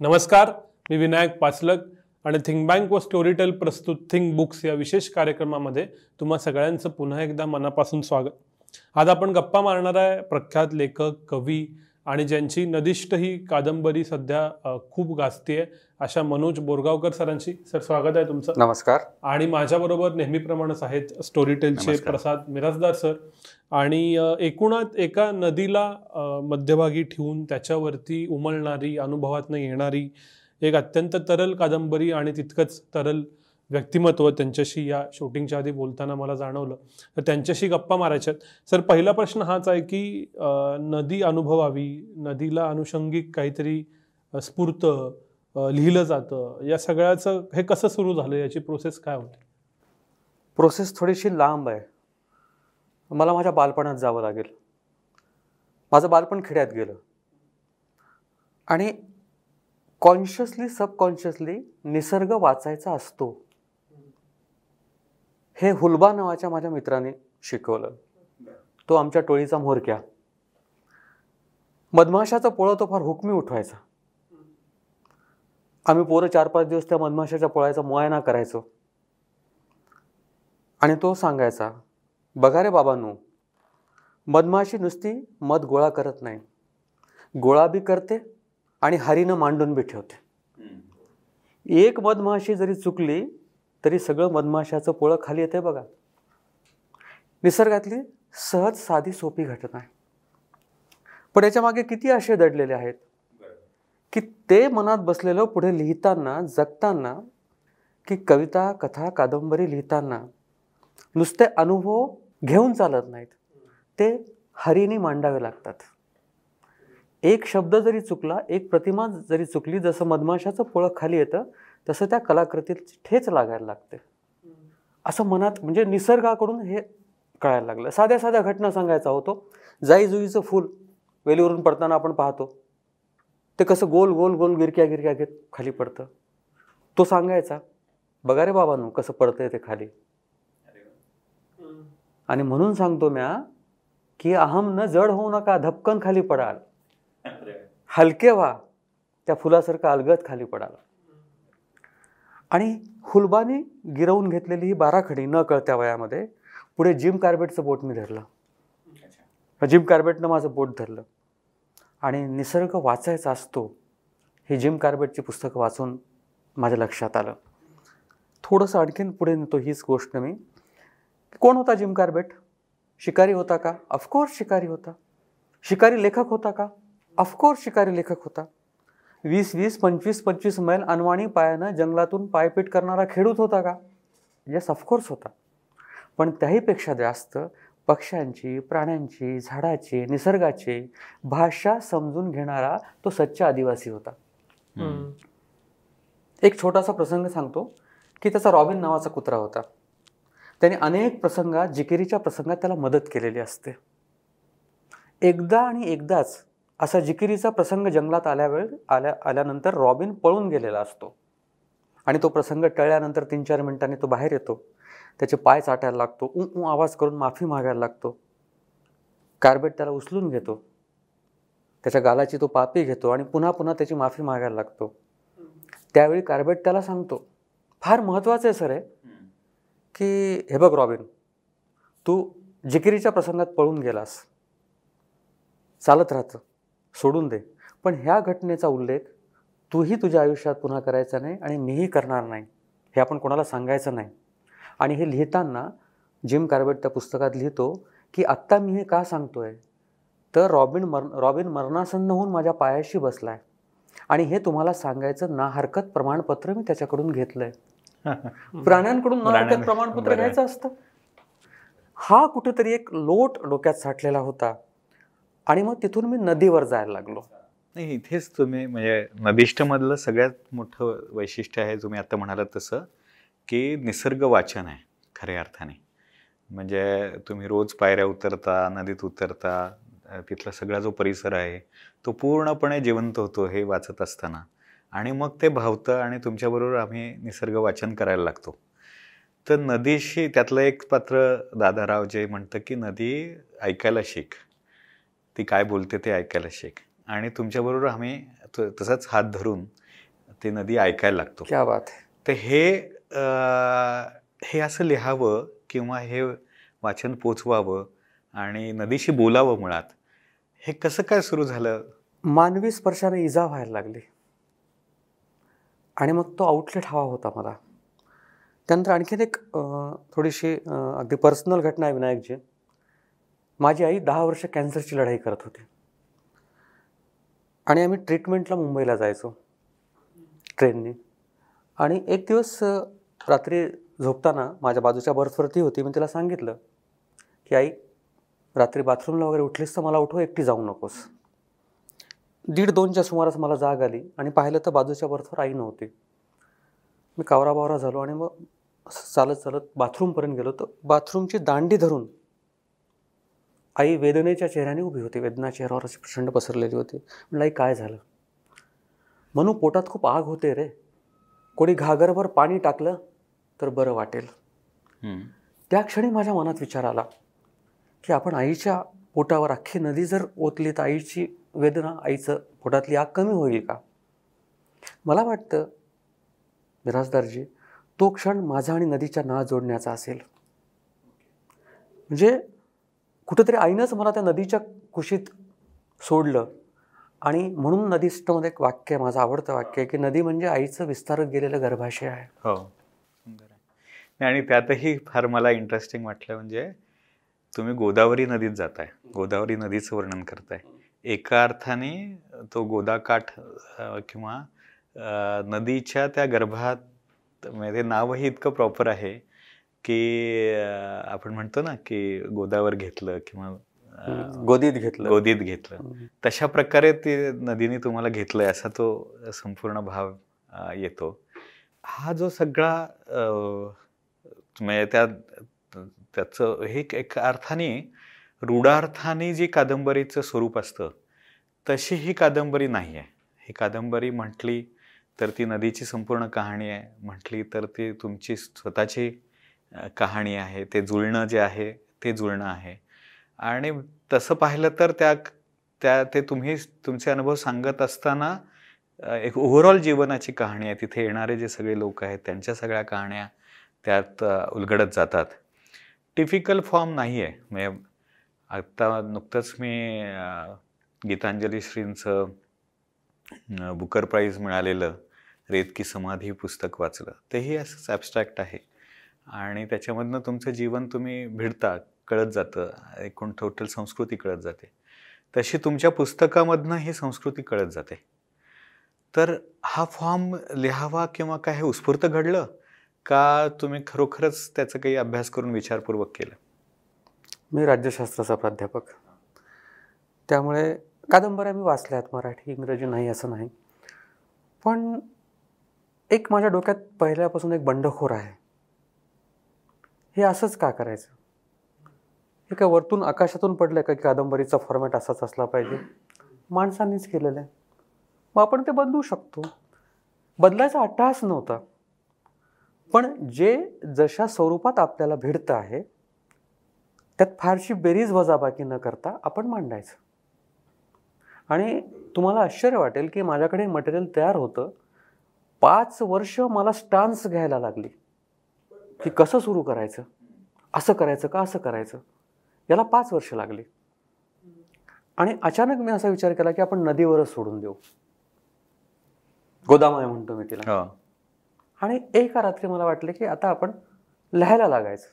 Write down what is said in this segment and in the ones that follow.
नमस्कार मी विनायक पाचलक आणि think bank व स्टोरीटेल प्रस्तुत थिंक बुक्स या विशेष कार्यक्रमामध्ये तुम्हा सगळ्यांचं पुन्हा एकदा मनापासून स्वागत. आज आपण गप्पा मारणार आहे प्रख्यात लेखक कवी आणि ज्यांची नदिष्ट ही कादंबरी सध्या खूप गाजतीये अशा मनोज बोरगावकर सरांची सर स्वागत आहे तुमचं. नमस्कार. आणि माझ्याबरोबर नेहमीप्रमाणेच आहेत स्टोरीटेलचे नमस्कार. प्रसाद मिराजदार सर. आणि एकूणात एका नदीला मध्यभागी ठेवून त्याच्यावरती उमलणारी अनुभवातनं येणारी एक अत्यंत तरल कादंबरी आणि तितकंच तरल व्यक्तिमत्व त्यांच्याशी या शूटिंगच्या आधी बोलताना मला जाणवलं. तर त्यांच्याशी गप्पा मारायच्यात. सर पहिला प्रश्न हाच आहे की नदी अनुभवावी नदीला अनुषंगिक काहीतरी स्फूर्त लिहिलं जातं. या सगळ्याचं हे कसं सुरू झालं? याची प्रोसेस काय होती? प्रोसेस थोडीशी लांब आहे. मला माझ्या बालपणात जावं लागेल. माझं बालपण खेड्यात गेलं. आणि कॉन्शियसली सबकॉन्शियसली निसर्ग वाचायचा असतो. हे हुलबा नावाच्या माझ्या मित्राने शिकवलं. तो आमच्या टोळीचा म्होरक्या. मधमाशाचा पोळं तो फार हुकमी उठवायचा. आम्ही पोरं चार पाच दिवस त्या मधमाशाच्या पोळ्याचा मुआयना करायचो. आणि तो सांगायचा बघा रे बाबांनो मधमाशी नुसती मध गोळा करत नाही. गोळा बी करते आणि हरीनं मांडून बी ठेवते. एक मधमाशी जरी चुकली तरी सगळं मधमाशाचं पोळं खाली येते बघा. निसर्गातली सहज साधी सोपी घटना आहे. पण याच्या मागे किती आशय दडलेले आहेत? की ते मनात बसलेलं पुढे लिहिताना जगताना की कविता कथा कादंबरी लिहिताना नुसते अनुभव घेऊन चालत नाहीत. ते हरीने मांडावे लागतात. एक शब्द जरी चुकला एक प्रतिमा जरी चुकली जसं मधमाशाचं पोळं खाली येतं तसं त्या कलाकृतीत ठेच लागायला लागते. असं मनात म्हणजे निसर्गाकडून हे कळायला लागलं. साध्या साध्या घटना सांगायचा होतो. जाई जुईचं फूल वेलीवरून पडताना आपण पाहतो. ते कसं गोल गोल गोल गिरक्या गिरक्या घेत खाली पडतं. तो सांगायचा बघा रे बाबांनो कसं पडतंय ते खाली. आणि म्हणून सांगतो म्या की अहम न जड होऊ नका धपकन खाली पडाल. हलके व्हा त्या फुलासारखं अलगद खाली पडाल. आणि हुलबानी गिरवून घेतलेली ही बाराखडी न कळत्या वयामध्ये पुढे जिम कार्बेटचं बोट मी धरलं. जिम कार्बेटनं माझं बोट धरलं. आणि निसर्ग वाचायचा असतो ही जिम कार्बेटची पुस्तकं वाचून माझ्या लक्षात आलं. थोडंसं आणखीन पुढे नेतो हीच गोष्ट मी. कोण होता जिम कार्बेट? शिकारी होता का? ऑफकोर्स शिकारी होता. शिकारी लेखक होता का? ऑफकोर्स शिकारी लेखक होता. वीस वीस पंचवीस पंचवीस मैल अनवाणी पायानं जंगलातून पायपीट करणारा खेडूत होता का? येस ऑफकोर्स होता. पण त्याहीपेक्षा जास्त पक्ष्यांची प्राण्यांची झाडाची निसर्गाची भाषा समजून घेणारा तो सच्चा आदिवासी होता. एक छोटासा प्रसंग सांगतो की त्याचा रॉबिन नावाचा कुत्रा होता. त्याने अनेक प्रसंगात जिकिरीच्या प्रसंगात त्याला मदत केलेली असते. एकदा आणि एकदाच असा जिकिरीचा प्रसंग जंगलात आल्यावेळ आल्या आल्यानंतर रॉबिन पळून गेलेला असतो. आणि तो प्रसंग टळल्यानंतर तीन चार मिनिटांनी तो बाहेर येतो. त्याचे पाय चाटायला लागतो. उ उ आवाज करून माफी मागायला लागतो. कार्बेट त्याला उचलून घेतो. त्याच्या गालाची तो पापी घेतो आणि पुन्हा पुन्हा त्याची माफी मागायला लागतो. त्यावेळी कार्बेट त्याला सांगतो फार महत्त्वाचं आहे सर आहे की हे बघ रॉबिन तू जिकिरीच्या प्रसंगात पळून गेलास. चालत राहतं. सोडून दे. पण ह्या घटनेचा उल्लेख तूही तुझ्या आयुष्यात पुन्हा करायचा नाही आणि मीही करणार नाही हे आपण कोणाला सांगायचं नाही. आणि हे लिहिताना जिम कार्बेट त्या पुस्तकात लिहितो की आत्ता मी हे का सांगतोय? तर रॉबिन मर रॉबिन मरणासन्न होऊन माझ्या पायाशी बसलाय. आणि हे तुम्हाला सांगायचं ना हरकत प्रमाणपत्र मी त्याच्याकडून घेतलंय. प्राण्यांकडून ना हरकत प्रमाणपत्र. घ्यायचं असतं? हा कुठेतरी एक लोट डोक्यात साठलेला होता. आणि मग तिथून मी नदीवर जायला लागलो. नाही इथेच तुम्ही म्हणजे नदीष्टमधलं सगळ्यात मोठं वैशिष्ट्य आहे तुम्ही आता म्हणालात तसं की निसर्ग वाचन आहे खऱ्या अर्थाने. म्हणजे तुम्ही रोज पायऱ्या उतरता नदीत उतरता तिथला सगळा जो परिसर आहे तो पूर्णपणे जिवंत होतो हे वाचत असताना. आणि मग ते भावतं आणि तुमच्याबरोबर आम्ही निसर्ग वाचन करायला लागतो. तर नदीशी त्यातलं एक पात्र दादाराव जे म्हणतं की नदी ऐकायला शिक. ती काय बोलते ते ऐकायला शिक. आणि तुमच्याबरोबर आम्ही त- तसाच हात धरून ते नदी ऐकायला लागतो. क्या बात तर हे हे असं लिहावं किंवा हे वाचन पोचवावं आणि नदीशी बोलावं मुळात हे कसं काय सुरू झालं? मानवी स्पर्शाने इजा व्हायला लागली. आणि मग तो आउटलेट हवा होता मला. त्यानंतर आणखीन एक थोडीशी अगदी पर्सनल घटना आहे विनायकजी. माझी आई दहा वर्ष कॅन्सरची लढाई करत होती. आणि आम्ही ट्रीटमेंटला मुंबईला जायचो ट्रेननी. आणि एक दिवस रात्री झोपताना माझ्या बाजूच्या बर्थवरती होती मी तिला सांगितलं की आई रात्री बाथरूमला वगैरे उठलीस तर मला उठव एकटी जाऊ नकोस. दीड दोनच्या सुमारास मला जाग आली आणि पाहिलं तर बाजूच्या बर्थवर आई नव्हती. मी कावरा बावरा झालो आणि मग चालत चालत बाथरूमपर्यंत गेलो. तर बाथरूमची दांडी धरून आई वेदनेच्या चेहऱ्याने उभी होती. वेदना चेहऱ्यावर अशी प्रचंड पसरलेली होती. म्हणलं आई काय झालं? म्हणू पोटात खूप आग होते रे. कोणी घागरभर पाणी टाकलं तर बरं वाटेल. त्या क्षणी माझ्या मनात विचार आला की आपण आईच्या पोटावर अख्खी नदी जर ओतली तर आईची वेदना आईचं पोटातली आग कमी होईल का? मला वाटतं बिराजदारजी तो क्षण माझा आणि नदीच्या नाळ जोडण्याचा असेल. म्हणजे कुठंतरी आईनंच मला त्या नदीच्या कुशीत सोडलं. आणि म्हणून नदीष्टमध्ये एक वाक्य आहे माझं आवडतं वाक्य आहे की नदी म्हणजे आईचं विस्तारत गेलेलं गर्भाशय आहे. हो. सुंदर आहे आणि त्यातही फार मला इंटरेस्टिंग वाटलं म्हणजे तुम्ही गोदावरी नदीत जाताय. गोदावरी नदीचं वर्णन करताय. एका अर्थाने तो गोदाकाठ किंवा नदीच्या त्या गर्भात म्हणजे नावही इतकं प्रॉपर आहे की आपण म्हणतो ना की गोदावर घेतलं किंवा गोदीत घेतलं. गोदीत घेतलं. हम्म. तशा प्रकारे ते नदीने तुम्हाला घेतलंय असा तो संपूर्ण भाव येतो. हा जो सगळा म्हणजे त्या त्याचं हे एक- अर्थाने रूढार्थाने जी कादंबरीचं स्वरूप असतं तशी ही कादंबरी नाही आहे ही कादंबरी म्हटली तर ती नदीची संपूर्ण कहाणी आहे. म्हटली तर ती तुमची स्वतःची कहाणी आहे ते जुळणं जे आहे ते जुळणं आहे. आणि तसं पाहिलं तर त्या त्या ते तुम्ही तुमचे अनुभव सांगत असताना एक ओव्हरऑल जीवनाची कहाणी आहे. तिथे येणारे जे सगळे लोक आहेत त्यांच्या सगळ्या कहाण्या त्यात उलगडत जातात. टिपिकल फॉर्म नाही आहे म्हणजे आत्ता नुकतंच मी गीतांजली श्रींचं बुकर प्राईज मिळालेलं रेत की समाधी पुस्तक वाचलं. तेही असंच ॲबस्ट्रॅक्ट आहे. आणि त्याच्यामधनं तुमचं जीवन तुम्ही भिडता कळत जातं एकूण टोटल संस्कृती कळत जाते. तशी तुमच्या पुस्तकामधनं ही संस्कृती कळत जाते. तर हा फॉर्म लिहावा किंवा काय हे उत्स्फूर्त घडलं का तुम्ही खरोखरच त्याचा काही अभ्यास करून विचारपूर्वक केलं? मी राज्यशास्त्राचा प्राध्यापक. त्यामुळे कादंबऱ्या मी वाचल्या आहेत मराठी इंग्रजी नाही असं नाही. पण एक माझ्या डोक्यात पहिल्यापासून एक बंडखोर आहे. हे असंच का करायचं? हे काय वरतून आकाशातून पडलं का की कादंबरीचा फॉर्मॅट असाच असला पाहिजे? माणसांनीच केलेलं आहे. मग आपण ते बदलू शकतो. बदलायचा अट्टहास नव्हता. पण जे जशा स्वरूपात आपल्याला भिडतं आहे त्यात फारशी बेरीज वजाबाकी न करता आपण मांडायचं. आणि तुम्हाला आश्चर्य वाटेल की माझ्याकडे मटेरियल तयार होतं. पाच वर्ष मला स्टान्स घ्यायला लागली. की कसं सुरू करायचं? असं करायचं का असं करायचं? याला पाच वर्ष लागली. आणि अचानक मी असा विचार केला की आपण नदीवरच सोडून देऊ. गोदामाय म्हणतो मी तिला. हो. आणि एका रात्री मला वाटलं की आता आपण लिहायला लागायचं.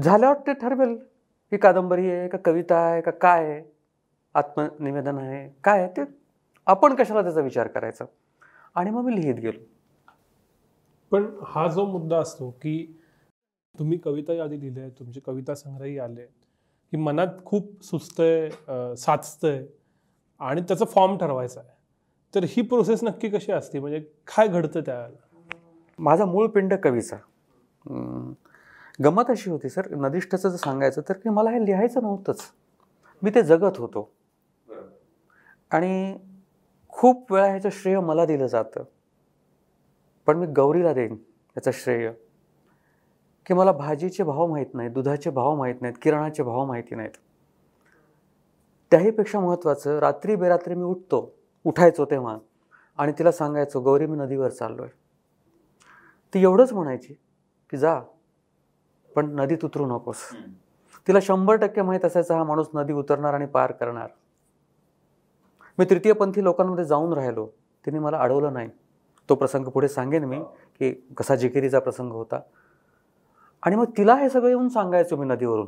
झाल्यावर ते ठरवेल की कादंबरी आहे का कविता आहे का काय आहे? आत्मनिवेदन आहे. काय आहे? ते आपण कशाला त्याचा विचार करायचा? आणि मग मी लिहित गेलो. पण हा जो मुद्दा असतो की तुम्ही कविता यादी लिहिली आहे तुमचे कविता संग्रहही आले आहेत की मनात खूप सुचतंय अं, साचतंय आणि त्याचा फॉर्म ठरवायचा आहे. तर ही प्रोसेस नक्की कशी असते? म्हणजे काय घडतं त्यावेळेला? माझा मूळ पिंड कवीचा. गंमत अशी होती सर नदिष्ठचं जर सांगायचं तर की मला हे लिहायचं नव्हतंच. मी ते जगत होतो. आणि खूप वेळा ह्याचं श्रेय मला दिलं जातं. पण मी गौरीला देईन याचं श्रेय. की मला भाजीचे भाव माहीत नाहीत दुधाचे भाव माहीत नाहीत किराणाचे भाव माहिती नाहीत. त्याहीपेक्षा महत्त्वाचं रात्री बेरात्री मी उठतो उठायचो तेव्हा आणि तिला सांगायचो गौरी मी नदीवर चाललो आहे ती एवढंच म्हणायची की जा पण नदीत उतरू नकोस. तिला शंभर टक्के माहीत असायचा हा माणूस नदी उतरणार आणि पार करणार. मी तृतीयपंथी लोकांमध्ये जाऊन राहिलो तिने मला अडवलं नाही. तो प्रसंग पुढे सांगेन मी की कसा जिकिरीचा प्रसंग होता. आणि मग तिला हे सगळं येऊन सांगायचो मी नदीवरून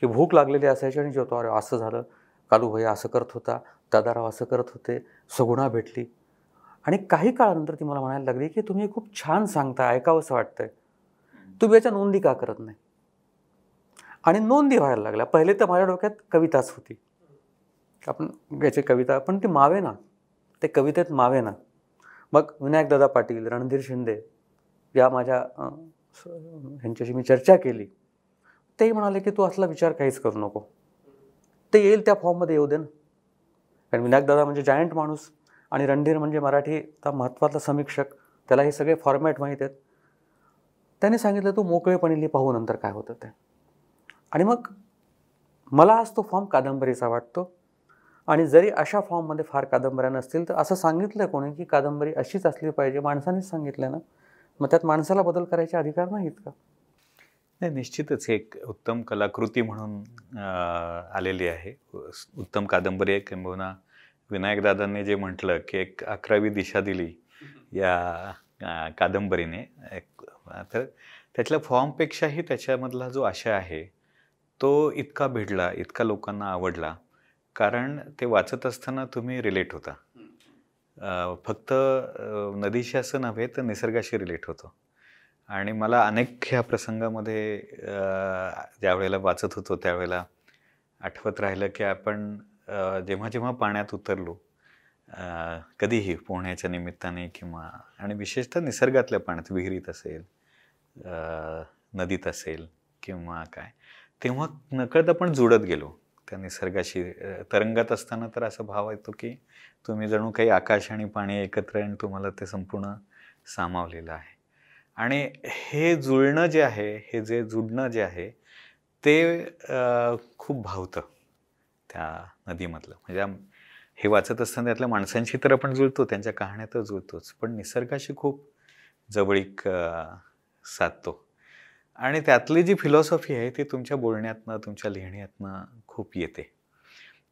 की भूक लागलेली असायची आणि जेवतो. अरे असं झालं. कालू भैया असं करत होता. दादाराव असं करत होते. सगुणा भेटली. आणि काही काळानंतर ती मला म्हणायला लागली की तुम्ही खूप छान सांगता ऐकावंसं वाटतंय. तुम्ही याच्या नोंदी का करत नाही? आणि नोंदी व्हायला लागल्या. पहिले तर माझ्या डोक्यात कविताच होती. आपण याची कविता पण ती मावे ना ते कवितेत मावे ना मग विनायकदादा पाटील रणधीर शिंदे या माझ्या स- ह्यांच्याशी मी चर्चा केली. तेही म्हणाले की तू असला विचार काहीच करू नको. ते येईल त्या फॉर्ममध्ये येऊ दे ना. कारण विनायकदादा म्हणजे जायंट माणूस आणि रणधीर म्हणजे मराठीचा महत्त्वाचा समीक्षक. त्याला हे सगळे फॉर्मॅट माहीत आहेत. त्याने सांगितलं तू मोकळेपणे पाहू नंतर काय होतं ते. आणि मग मला आज तो फॉर्म कादंबरीचा वाटतो. आणि जरी अशा फॉर्ममध्ये फार कादंबऱ्या नसतील तर असं सांगितलं कोणी की कादंबरी अशीच असली पाहिजे? माणसानेच सांगितलं ना? मग त्यात माणसाला बदल करायचे अधिकार नाहीत का? नाही निश्चितच एक उत्तम कलाकृती म्हणून आलेली आहे. उत्तम कादंबरी आहे. किंबहुना विनायकदादांनी जे म्हटलं की एक अकरावी दिशा दिली या कादंबरीने एक तर त्यातल्या फॉर्मपेक्षाही त्याच्यामधला जो आशय आहे तो इतका भिडला इतका लोकांना आवडला. कारण ते वाचत असताना तुम्ही रिलेट होता. फक्त नदीशी असं नव्हे तर निसर्गाशी रिलेट होतो. आणि मला अनेक ह्या प्रसंगामध्ये ज्यावेळेला ज्या वेळेला वाचत होतो त्यावेळेला आठवत राहिलं की आपण जेव्हा जेव्हा पाण्यात उतरलो कधीही पोहण्याच्या निमित्ताने किंवा आणि विशेषतः निसर्गातल्या पाण्यात विहिरीत असेल नदीत असेल किंवा काय तेव्हा नकळत आपण जुळत गेलो. त्या निसर्गाशी तरंगत तरंगात असताना तर असा भाव येतो की तुम्ही जणू काही आकाश आणि पाणी एकत्र आणि तुम्हाला ते संपूर्ण सामावलेलं आहे. आणि हे जुळणं जे आहे हे जे जुडणं जे आहे ते खूप भावतं त्या नदीमधलं. म्हणजे हे वाचत असताना त्यातल्या माणसांशी तर आपण जुळतो त्यांच्या कहाण्या तर जुळतोच पण निसर्गाशी खूप जवळीक साधतो. आणि त्यातली जी फिलॉसॉफी आहे ती तुमच्या बोलण्यातनं तुमच्या लिहिण्यातनं खूप येते.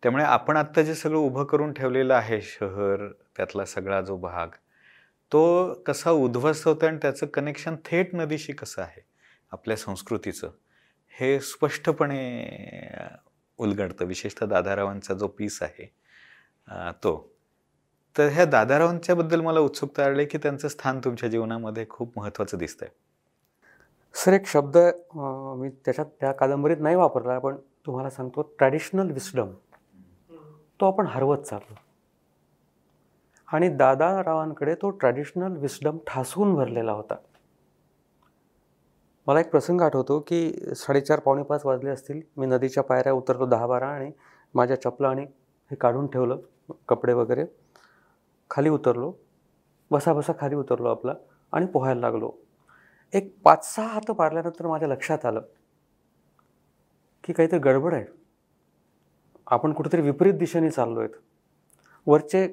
त्यामुळे आपण आत्ता जे सगळं उभं करून ठेवलेलं आहे शहर त्यातला सगळा जो भाग तो कसा उद्ध्वस्त होतो आणि त्याचं कनेक्शन थेट नदीशी कसं आहे आपल्या संस्कृतीचं हे स्पष्टपणे उलगडतं. विशेषतः दादारावांचा जो पीस आहे तो. तर ह्या दादारावांच्याबद्दल मला उत्सुकता आली की त्यांचं स्थान तुमच्या जीवनामध्ये खूप महत्त्वाचं दिसतंय. सर एक शब्द मी त्याच्यात त्या कादंबरीत नाही वापरला पण तुम्हाला सांगतो ट्रॅडिशनल विस्डम तो आपण हरवत चाललो. आणि दादारावांकडे तो ट्रॅडिशनल विस्डम ठासून भरलेला होता. मला एक प्रसंग आठवतो की साडेचार पावणे पाच वाजले असतील. मी नदीच्या पायऱ्या उतरलो दहा बारा आणि माझ्या चपला आणि हे काढून ठेवलं कपडे वगैरे. खाली उतरलो. बसा बसा खाली उतरलो आपला आणि पोहायला लागलो. एक पाच सहा हात पाडल्यानंतर माझ्या लक्षात आलं की काहीतरी गडबड आहे. आपण कुठेतरी विपरीत दिशेने चाललो आहेत वरचे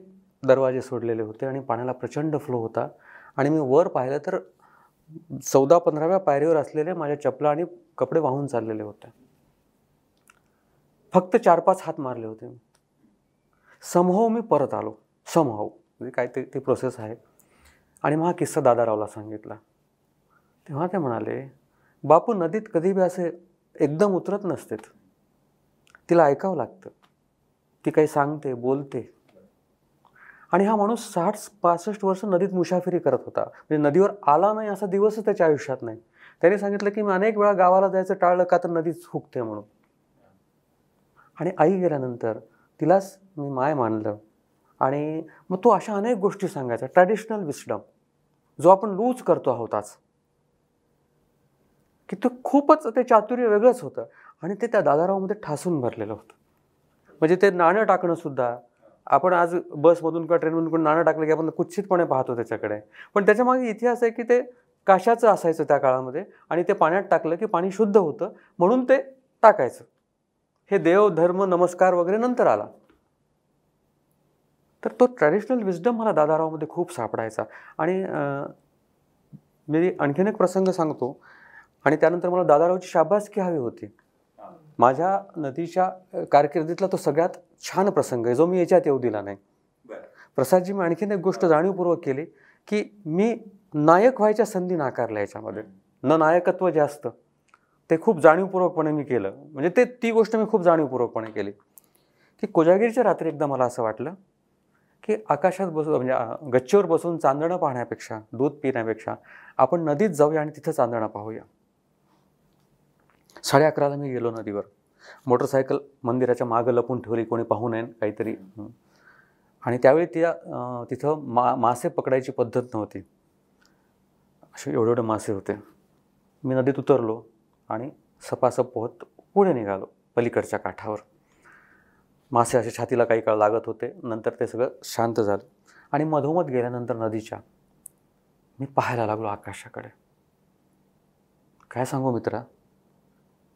दरवाजे सोडलेले होते आणि पाण्याला प्रचंड फ्लो होता आणि मी वर पाहिलं तर चौदा पंधराव्या पायरीवर असलेले माझ्या चपला आणि कपडे वाहून चाललेले होते. फक्त चार पाच हात मारले होते मी. समहाव मी परत आलो. समहाव म्हणजे काय ते ती प्रोसेस आहे. आणि मग हा किस्सा दादारावला सांगितला. तेव्हा ते म्हणाले बापू नदीत कधी बी असे एकदम उतरत नसतेत. तिला ऐकावं लागतं. ती काही सांगते बोलते. आणि हा माणूस साठ पासष्ट वर्ष नदीत मुसाफिरी करत होता. म्हणजे नदीवर आला नाही असा दिवसच त्याच्या आयुष्यात नाही. त्याने सांगितलं की मी अनेक वेळा गावाला जायचं टाळलं का तर नदीच हुकते म्हणून. आणि आई गेल्यानंतर तिलाच मी माय मानलं. आणि मग तो अशा अनेक गोष्टी सांगायचा. ट्रॅडिशनल विस्डम जो आपण लूज करतो आहोत आज. की तो खूपच ते चातुर्य वेगळंच होतं. आणि ते त्या दादारावामध्ये ठासून भरलेलं होतं. म्हणजे ते नाणं टाकणं सुद्धा आपण आज बसमधून किंवा ट्रेनमधून कोणी नाणं टाकलं की आपण कुत्सितपणे पाहतो त्याच्याकडे. पण त्याच्यामागे इतिहास आहे की ते काशाचं असायचं त्या काळामध्ये आणि ते पाण्यात टाकलं की पाणी शुद्ध होतं म्हणून ते टाकायचं. हे देव धर्म नमस्कार वगैरे नंतर आला. तर तो ट्रॅडिशनल विजडम मला दादारावमध्ये खूप सापडायचा. आणि मी आणखीन एक प्रसंग सांगतो. आणि त्यानंतर मला दादारावची शाबासकी हवी होती. माझ्या नदीच्या कारकिर्दीतला तो सगळ्यात छान प्रसंग आहे जो मी याच्यात येऊ दिला नाही. प्रसादजी मी आणखीन एक गोष्ट जाणीवपूर्वक केली की मी नायक व्हायच्या संधी नाकारल्या याच्यामध्ये. न नायकत्व जे असतं ते खूप जाणीवपूर्वकपणे मी केलं. म्हणजे ते ती गोष्ट मी खूप जाणीवपूर्वकपणे केली. की कोजागिरीच्या रात्री एकदा मला असं वाटलं की आकाशात बसू म्हणजे गच्चीवर बसून चांदणं पाहण्यापेक्षा दूध पिण्यापेक्षा आपण नदीत जाऊया आणि तिथं चांदणं पाहूया. साडे अकराला मी गेलो नदीवर. मोटरसायकल मंदिराच्या मागं लपून ठेवली कोणी पाहू नये काहीतरी. आणि त्यावेळी त्या तिथं मा मासे पकडायची पद्धत नव्हती. असे एवढे एवढे मासे होते. मी नदीत उतरलो आणि सपासप पोहत पुढे निघालो पलीकडच्या काठावर. मासे असे छातीला काही काळ लागत होते नंतर ते सगळं शांत झालं. आणि मधोमध गेल्यानंतर नदीच्या मी पाहायला लागलो आकाशाकडे. काय सांगू मित्रा?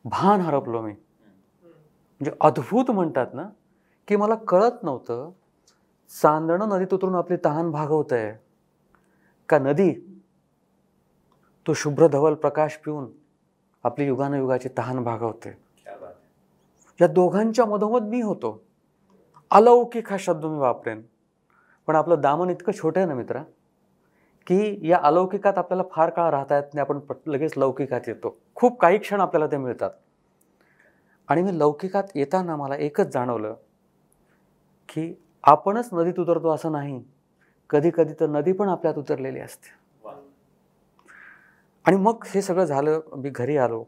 भान हरपलो मी. म्हणजे अद्भुत म्हणतात ना की मला कळत नव्हतं चांदणं नदीत उतरून आपली तहान भागवत आहे का नदी? तो शुभ्र धवल प्रकाश पिऊन आपली युगानुयुगाची तहान भागवते या दोघांच्या मधोमध मी होतो. अलौकिक हा शब्द मी वापरेन. पण आपलं दामन इतकं छोटं आहे ना मित्रा की या अलौकिकात आपल्याला फार काळ राहता येत नाही. आपण पट- लगेच लौकिकात येतो. खूप काही क्षण आपल्याला ते मिळतात. आणि मी लौकिकात येताना मला एकच जाणवलं की आपणच नदीत उतरतो असं नाही. कधी कधी तर नदी पण आपल्यात उतरलेली असते. आणि मग हे सगळं झालं मी घरी आलो.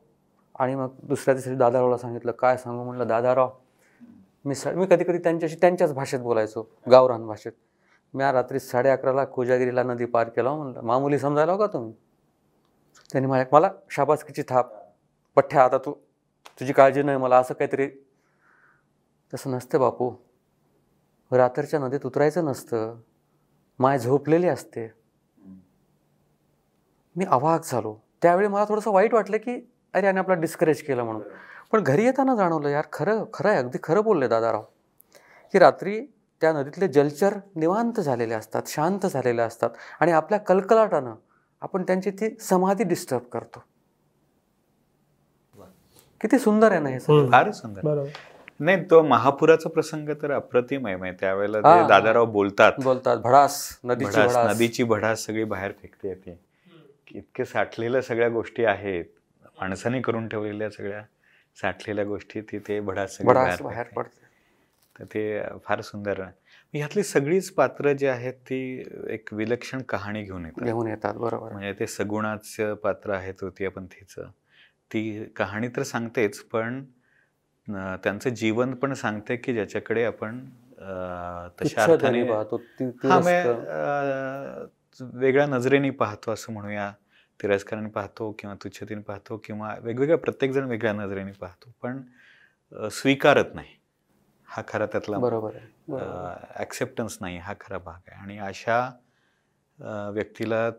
आणि मग दुसऱ्या दिवशी दादारावला सांगितलं काय सांगू? म्हणलं दादाराव मी स मी कधी कधी त्यांच्याशी त्यांच्याच भाषेत बोलायचो गावरान भाषेत. मी रात्री साडे अकराला कोजागिरीला नदी पार केला हो म्हणलं. मामुली समजायला हो का तुम्ही? त्यांनी माझ्या मला शाबासकीची थाप. पठ्ठ्या आता तू तुझी काळजी नाही मला असं काहीतरी. तसं नसते बापू. रात्रीच्या नदीत उतरायचं नसतं. माय झोपलेली असते. मी अवाक झालो. त्यावेळी मला थोडंसं वाईट वाटलं की अरे याने आपला डिस्करेज केलं म्हणून. पण घरी येताना जाणवलं यार खरं खरं आहे अगदी खरं बोलले दादाराव. की रात्री त्या नदीतले जलचर निवांत झालेले असतात शांत झालेले असतात आणि आपल्या कलकलाटानं आपण त्यांची ती समाधी डिस्टर्ब करतो. किती सुंदर आहे ना हे. फारच सुंदर. बरोबर. नाही तो महापुराचा प्रसंग तर अप्रतिम आहे. म्हणजे त्यावेळेला. ते दादाराव बोलतात. बोलतात भडास नदीची नदीची भडास सगळी बाहेर फेकते येते इतके साठलेल्या सगळ्या गोष्टी आहेत. माणसाने करून ठेवलेल्या सगळ्या साठलेल्या गोष्टी तिथे भडास बाहेर. पडते. तर ते फार सुंदर आहे. ह्यातली सगळीच पात्र जी आहेत ती एक विलक्षण कहाणी घेऊन येतात. घेऊन येतात बरोबर. म्हणजे ते सगुणाचं पात्र आहे तृतीय पंथीचं ती कहाणी तर सांगतेच पण त्यांचं जीवन पण सांगते की ज्याच्याकडे आपण तशा अर्थाने हा वेगळ्या नजरेने पाहतो असं म्हणूया. तिरस्काराने पाहतो किंवा तुच्छतेने पाहतो किंवा वेगवेगळ्या प्रत्येकजण वेगळ्या नजरेने पाहतो. पण स्वीकारत नाही. हा खरा त्यातला बरोबर. ॲक्सेप्टन्स नाही हा खरा भाग आहे. आणि अशा व्यक्तीला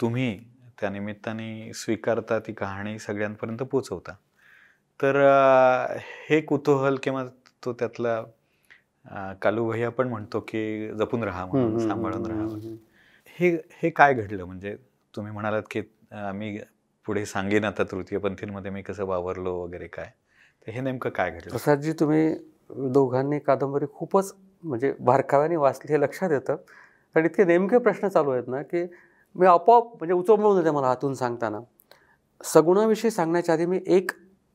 तुम्ही त्या निमित्ताने स्वीकारता ती कहाणी सगळ्यांपर्यंत पोचवता. तर हे कुतूहल किंवा तो त्यातला अ, कालू भैया पण म्हणतो की जपून राहा म्हणून सांभाळून राहा. हे हे काय घडलं? म्हणजे तुम्ही म्हणालात की मी पुढे सांगेन आता तृतीयपंथींमध्ये मी कसं वावरलो वगैरे काय? तर हे नेमकं काय घडलं? प्रसादजी तुम्ही दोघांनी कादंबरी खूपच म्हणजे बारकाव्याने वाचली हे लक्षात येतं. कारण इतके नेमके प्रश्न चालू आहेत ना की मी आपोआप म्हणजे उचंबळून येते मला हातून सांगताना. सगुणाविषयी सांगण्याच्या आधी मी एक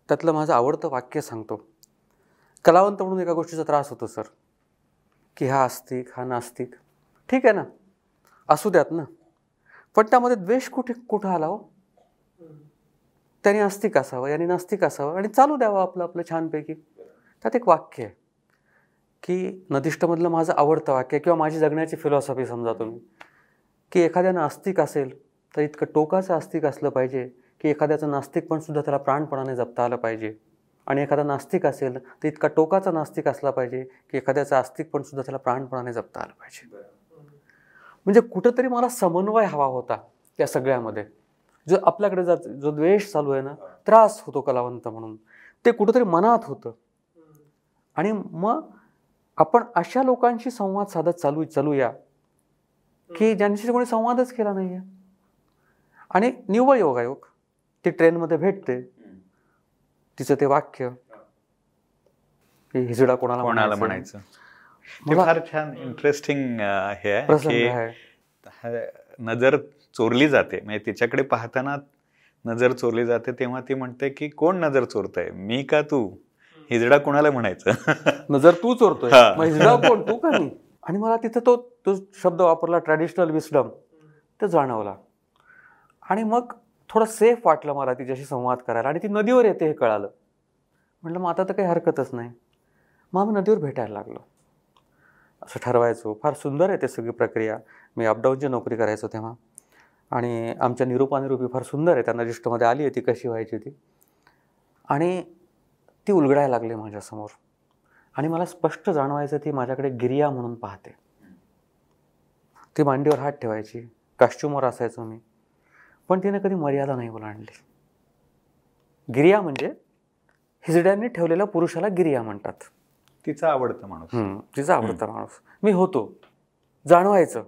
त्यातलं माझं आवडतं वाक्य सांगतो. कलावंत म्हणून एका गोष्टीचा त्रास होतो सर. की हा आस्तिक हा नास्तिक. ठीक आहे ना? असू द्यात ना? पण त्यामध्ये द्वेष कुठे कुठं आला हो? त्याने आस्तिक असावं याने नास्तिक असावं आणि चालू द्यावं आपलं आपलं छानपैकी. त्यात एक वाक्य आहे की नदिष्टमधलं माझं आवडतं वाक्य किंवा माझी जगण्याची फिलॉसॉफी समजा तुम्ही की एखाद्या आस्तिक असेल तर इतकं टोकाचं आस्तिक असलं पाहिजे की एखाद्याचं नास्तिक पण सुद्धा त्याला प्राणपणाने जपता आलं पाहिजे. आणि एखादा नास्तिक असेल तर इतका टोकाचा नास्तिक असला पाहिजे की एखाद्याचं आस्तिक पण सुद्धा त्याला प्राणपणाने जपता आलं पाहिजे. म्हणजे कुठंतरी मला समन्वय हवा होता त्या सगळ्यामध्ये. जो आपल्याकडे जात जो द्वेष चालू आहे ना त्रास होतो कलावंत म्हणून. ते कुठंतरी मनात होतं. आणि मग आपण अशा लोकांशी संवाद साधत चालू चालूया की ज्यांच्याशी कोणी संवादच केला नाहीये. आणि निव्वळ योगायोग ती ट्रेनमध्ये भेटते. तिचं ते वाक्य. की हिजडा कोणाला कोणाला म्हणायचं? फार छान इंटरेस्टिंग हे आहे आहे. हा- नजर चोरली जाते. म्हणजे तिच्याकडे पाहताना नजर चोरली जाते तेव्हा ती म्हणते की कोण नजर चोरतय? मी का तू? हिजडा कोणाला म्हणायचं? नजर तू चोरतोय. हिजडा कोण? तू का मी आणि मला तिथं तो तो शब्द वापरला ट्रॅडिशनल विस्डम ते जाणवला. आणि मग थोडं सेफ वाटलं मला तिच्याशी संवाद करायला. आणि ती नदीवर येते हे कळालं. म्हटलं मग आता तर काही हरकतच नाही. मग आम्ही नदीवर भेटायला लागलो. असं ठरवायचो. फार सुंदर आहे ते सगळी प्रक्रिया. मी अपडाऊनची नोकरी करायचो तेव्हा. आणि आमच्या निरूपानिरूपी फार सुंदर आहे. त्यांना लिस्टमध्ये आली आहे ती कशी व्हायची ती. आणि ती उलगडायला लागली माझ्यासमोर. आणि मला स्पष्ट जाणवायचं ती माझ्याकडे गिरिया म्हणून पाहते. ती मांडीवर हात ठेवायची कास्ट्युमवर असायचो मी पण तिने कधी मर्यादा नाही ओलांडली. गिरिया म्हणजे हिजड्यांनी ठेवलेल्या पुरुषाला गिरिया म्हणतात. तिचा आवडता माणूस. तिचा आवडता माणूस. मी होतो जाणवायचं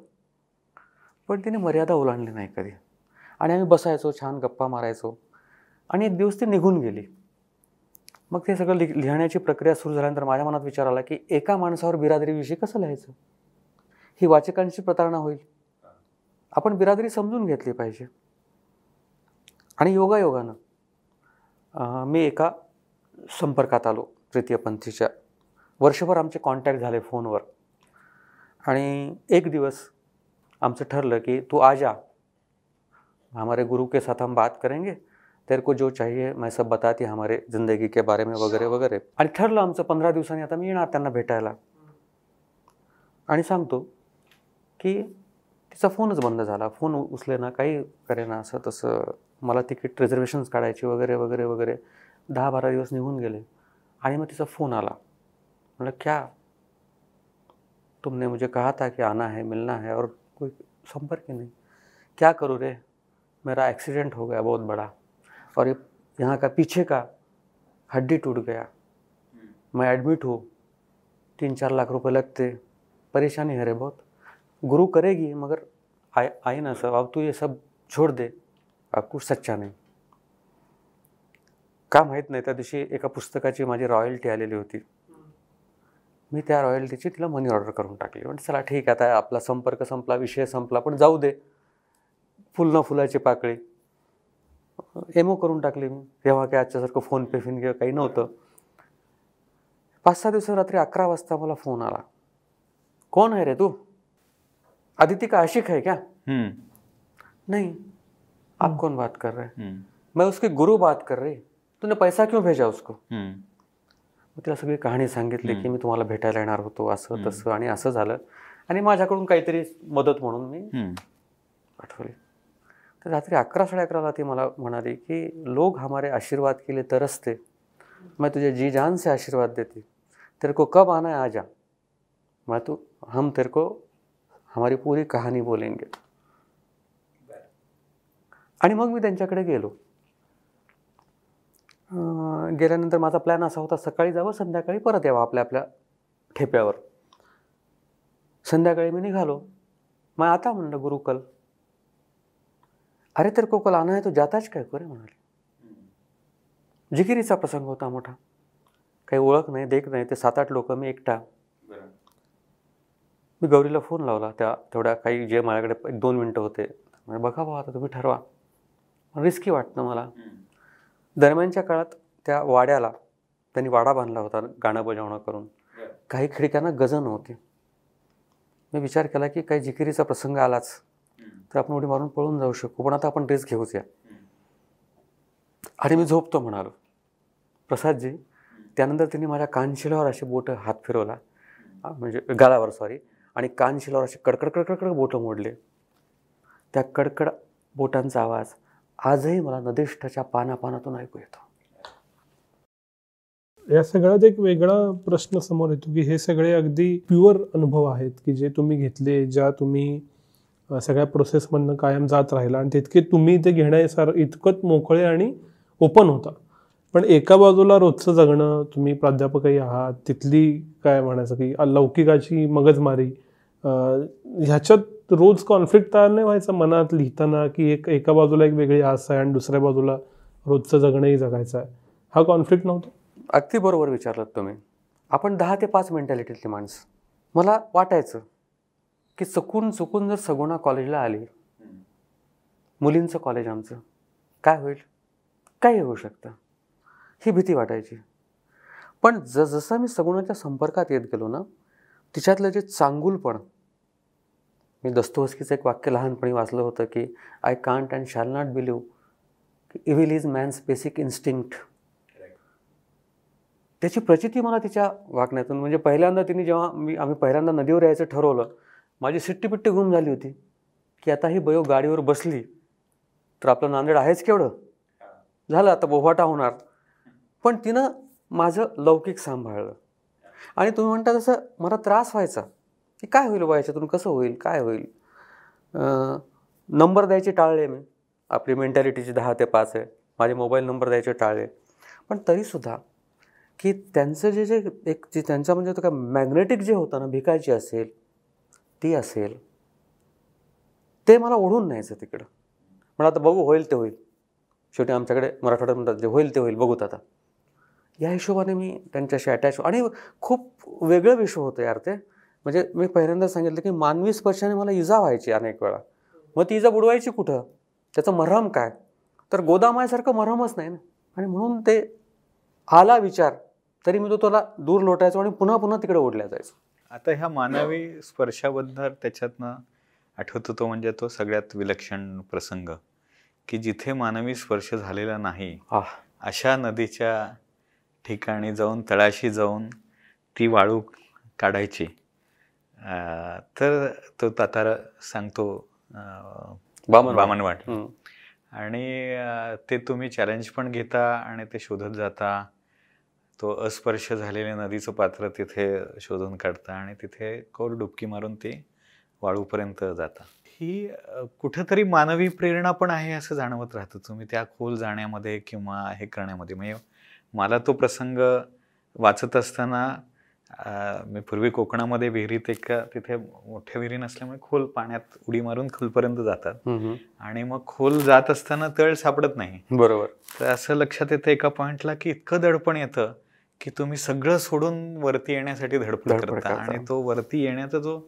पण तिने मर्यादा ओलांडली नाही कधी. आणि आम्ही बसायचो छान गप्पा मारायचो आणि एक दिवस ती निघून गेली. मग ते सगळं लि लिहिण्याची प्रक्रिया सुरू झाल्यानंतर माझ्या मनात विचार आला की एका माणसावर बिरादरीविषयी कसं लिहायचं? ही वाचकांची प्रतारणा होईल. आपण बिरादरी समजून घेतली पाहिजे. आणि योगायोगानं मी एका संपर्कात आलो तृतीयपंथीच्या वर्षभर आमचे कॉन्टॅक्ट झाले फोनवर. आणि एक दिवस आमचं ठरलं की तू आ जा. हमारे गुरु के साथ हम बात करेंगे. तेरे को जो चाहिए मैं सब बताती हमारे ज़िंदगी के बारे में वगैरे वगैरे आणि ठरलं आमचं पंधरा दिवसांनी आता मी येणार त्यांना भेटायला। आणि सांगतो की तिचा फोनच बंद झाला फोन उचले ना काही करे ना असं तसं मला तिकीट रिझर्वेशन्स काढायची वगैरे वगैरे वगैरे दहा बारा दिवस निघून गेले आणि मग तिचा फोन आला. म्हटलं क्या? तुमने मुझे कहा था कि आना है मिलना है और कोई संपर्क ही नहीं। क्या करूँ रे? मेरा एक्सीडेंट हो गया बहुत बड़ा। और यहाँ का पीछे का हड्डी टूट गया। मैं एडमिट हूँ। तीन चार लाख रुपए लगते। परेशानी है रे बहुत। गुरु करेगी मगर आई आई ना सब। अब तू ये सब छोड़ दे। अब कुछ सच्चा नाही। का माहीत नाही त्या दिवशी एका पुस्तकाची माझी रॉयल्टी आलेली होती। मी त्या रॉयल्टीची तिला मनी ऑर्डर करून टाकली. म्हणजे चला ठीक आहे आता आपला संपर्क संपला विषय संपला पण जाऊ दे. फुल न फुलाची पाकळी. एमओ करून टाकली मी. तेव्हा काय आजच्यासारखं फोन पे फिन किंवा काही नव्हतं. पाच सहा दिवस रात्री अकरा वाजता मला फोन आला. कौन है रे तू? आदित्य का आशिक है क्या हम्म, नहीं. आप कौन बात कर रहे हैं? मैं उसके गुरु बात कर रही. तूने पैसा क्यों भेजा उसको? हम्म. मग तिला सगळी कहाणी सांगितली की. मी तुम्हाला भेटायला येणार होतो असं. तसं आणि असं झालं. आणि माझ्याकडून काहीतरी मदत म्हणून मी. पाठवली. तर रात्री अकरा साडे अकराला ती मला म्हणाली की लोग हमारे आशीर्वाद के लिए तरसते. मैं तुझे जी जान से आशीर्वाद देती. तेरे को कब आना है आ जा. मैं तू हम तेरे को हमारी पूरी कहानी बोलेंगे. आणि मग मी त्यांच्याकडे गेलो. गेल्यानंतर माझा प्लॅन असा होता सकाळी जावं संध्याकाळी परत यावं आपल्या आपल्या ठेप्यावर. संध्याकाळी मी निघालो. मग आता म्हणलं गुरुकल. अरे तर को कल आना है तो जाताच काय? करे म्हणाले. जिकिरीचा प्रसंग होता मोठा. काही ओळख नाही देख नाही ते सात आठ लोक मी एकटा. मी गौरीला फोन लावला. त्या तेवढ्या काही जे माझ्याकडे एक दोन मिनटं होते. म्हणजे बघा भाऊ आता तुम्ही ठरवा. रिस्की वाटतं मला. दरम्यानच्या काळात त्या वाड्याला त्यांनी वाडा बांधला होता गाणं बजावणं करून. काही खिडक्यांना गजं नव्हती मी विचार केला की काही जिकिरीचा प्रसंग आलाच. तर आपण उडी मारून पळून जाऊ शकू. पण आता आपण रिस्क घेऊच या आणि मी झोपतो म्हणालो. प्रसादजी त्यानंतर त्यांनी माझ्या कानशिलावर असे बोटं हात फिरवला. म्हणजे गालावर सॉरी आणि कानशिलावर असे कडकड कडकडकड बोटं मोडले. त्या कडकड बोटांचा आवाज आजही मला नदिष्ठच्या पानापानातून ऐकू येतो. या सगळ्यात एक वेगळा प्रश्न समोर येतो की हे सगळे अगदी प्युअर अनुभव आहेत की जे तुम्ही घेतले ज्या तुम्ही सगळ्या प्रोसेसमधनं कायम जात राहिला. आणि तितके तुम्ही ते घेण्यासार इतकंच मोकळे आणि ओपन होता. पण एका बाजूला रोजचं जगणं तुम्ही प्राध्यापकही आहात तिथली काय म्हणायचं की लौकिकाची मगजमारी ह्याच्यात रोज कॉन्फ्लिक्ट तयार नाही व्हायचं मनात लिहिताना की एक एका बाजूला एक वेगळी आस आहे आणि दुसऱ्या बाजूला रोजचं जगणंही जगायचं आहे. हा कॉन्फ्लिक्ट नव्हता. अगदी बरोबर विचारलं तुम्ही. आपण दहा ते पाच मेंटॅलिटीतली माणसं. मला वाटायचं की चुकून चुकून जर सगुणा कॉलेजला आली मुलींचं कॉलेज आमचं काय होईल? काही होऊ शकतं. ही भीती वाटायची. पण जसजसा जसं मी सगुणाच्या संपर्कात येत गेलो ना तिच्यातलं जे चांगुलपण मी दस्तोवस्कीचं एक वाक्य लहानपणी वाचलं होतं की I can't and shall not believe की evil is man's basic instinct त्याची प्रचिती मला तिच्या वागण्यातून म्हणजे पहिल्यांदा तिने जेव्हा मी आम्ही पहिल्यांदा नदीवर यायचं ठरवलं माझी सिट्टीपिट्टी गुम झाली होती की आता ही बयो गाडीवर बसली तर आपलं नांदेड आहेच केवढं? झालं आता बोभाटा होणार. पण तिनं माझं लौकिक सांभाळलं. आणि तुम्ही म्हणता तसं मला त्रास व्हायचा. की काय होईल बा याच्यातून? कसं होईल? काय होईल? नंबर द्यायचे टाळले मी. आपली मेंटॅलिटीची दहा ते पाच आहे. माझे मोबाईल नंबर द्यायचे टाळले. पण तरीसुद्धा की त्यांचं जे जे एक जे त्यांचं म्हणजे तो काय मॅग्नेटिक जे होतं ना भिकायची असेल ती असेल ते मला ओढून न्यायचं तिकडं. पण आता बघू होईल ते होईल. शेवटी आमच्याकडे मराठवाड्यात म्हणतात जे होईल ते होईल. बघूत आता. या हिशोबाने मी त्यांच्याशी अटॅच आणि खूप वेगळं विश्व होतं यार ते. म्हणजे मी पहिल्यांदा सांगितलं की मानवी स्पर्शाने मला इजा व्हायची अनेक वेळा. मग ती इजा बुडवायची कुठं? त्याचं मरहम काय? तर गोदामायासारखं मरहमच नाही ना. आणि म्हणून ते आला विचार तरी मी तो त्याला दूर लोटायचो आणि पुन्हा पुन्हा तिकडे ओढल्या जायचो. आता ह्या मानवी स्पर्शाबद्दल त्याच्यातनं आठवतो तो म्हणजे तो सगळ्यात विलक्षण प्रसंग की जिथे मानवी स्पर्श झालेला नाही अशा नदीच्या ठिकाणी जाऊन तळाशी जाऊन ती वाळू काढायची. तर तो तातार सांगतो बामणवाट हम्म. आणि ते तुम्ही चॅलेंज पण घेता आणि ते शोधत जाता. तो अस्पर्श झालेल्या नदीचं पात्र तिथे शोधून काढता आणि तिथे खोल डुबकी मारून ते वाळूपर्यंत जाता. ही कुठंतरी मानवी प्रेरणा पण आहे असं जाणवत राहतं. तुम्ही त्या खोल जाण्यामध्ये किंवा हे करण्यामध्ये. म्हणजे मला तो प्रसंग वाचत असताना मी पूर्वी कोकणामध्ये विहिरीत एक तिथे मोठ्या विहिरी नसल्यामुळे खोल पाण्यात उडी मारून खोलपर्यंत जातात. आणि मग खोल जात असताना तळ सापडत नाही. बरोबर. तर असं लक्षात येतं एका पॉइंटला की इतकं दडपण येतं की तुम्ही सगळं सोडून वरती येण्यासाठी धडपड करता. आणि तो वरती येण्याचा जो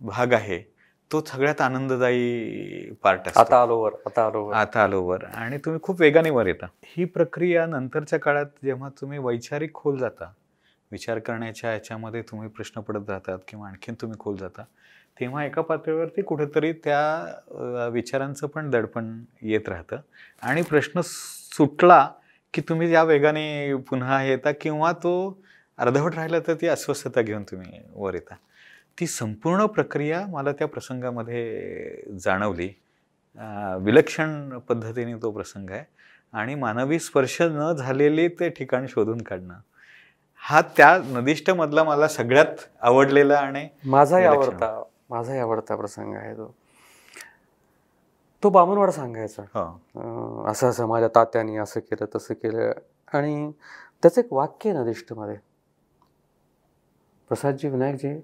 भाग आहे तो सगळ्यात आनंददायी पार्ट असतो. आता आलो वर आता आलो वर. आता आलो वर. आणि तुम्ही खूप वेगाने वर येता. ही प्रक्रिया नंतरच्या काळात जेव्हा तुम्ही वैचारिक खोल जाता विचार करण्याच्या याच्यामध्ये तुम्ही प्रश्न पडत राहतात किंवा आणखीन तुम्ही खोल जाता तेव्हा एका पातळीवरती कुठेतरी त्या विचारांचं पण दडपण येत राहतं. आणि प्रश्न सुटला की तुम्ही या वेगाने पुन्हा येता किंवा तो अर्धवट राहिला तर ती अस्वस्थता घेऊन तुम्ही वर येता. ती संपूर्ण प्रक्रिया मला त्या प्रसंगामध्ये जाणवली. विलक्षण पद्धतीने तो प्रसंग आहे आणि मानवी स्पर्श न झालेले ते ठिकाण शोधून काढणं. हा त्या नदिष्टमधला मला सगळ्यात आवडलेला आणि माझाही. आवडता माझाही आवडता प्रसंग आहे तो. तो बामणवाड सांगायचा. हो. असं असं माझ्या तात्याने असं केलं तसं केलं. आणि त्याचं एक वाक्य आहे नदिष्टमध्ये प्रसादजी विनायकजी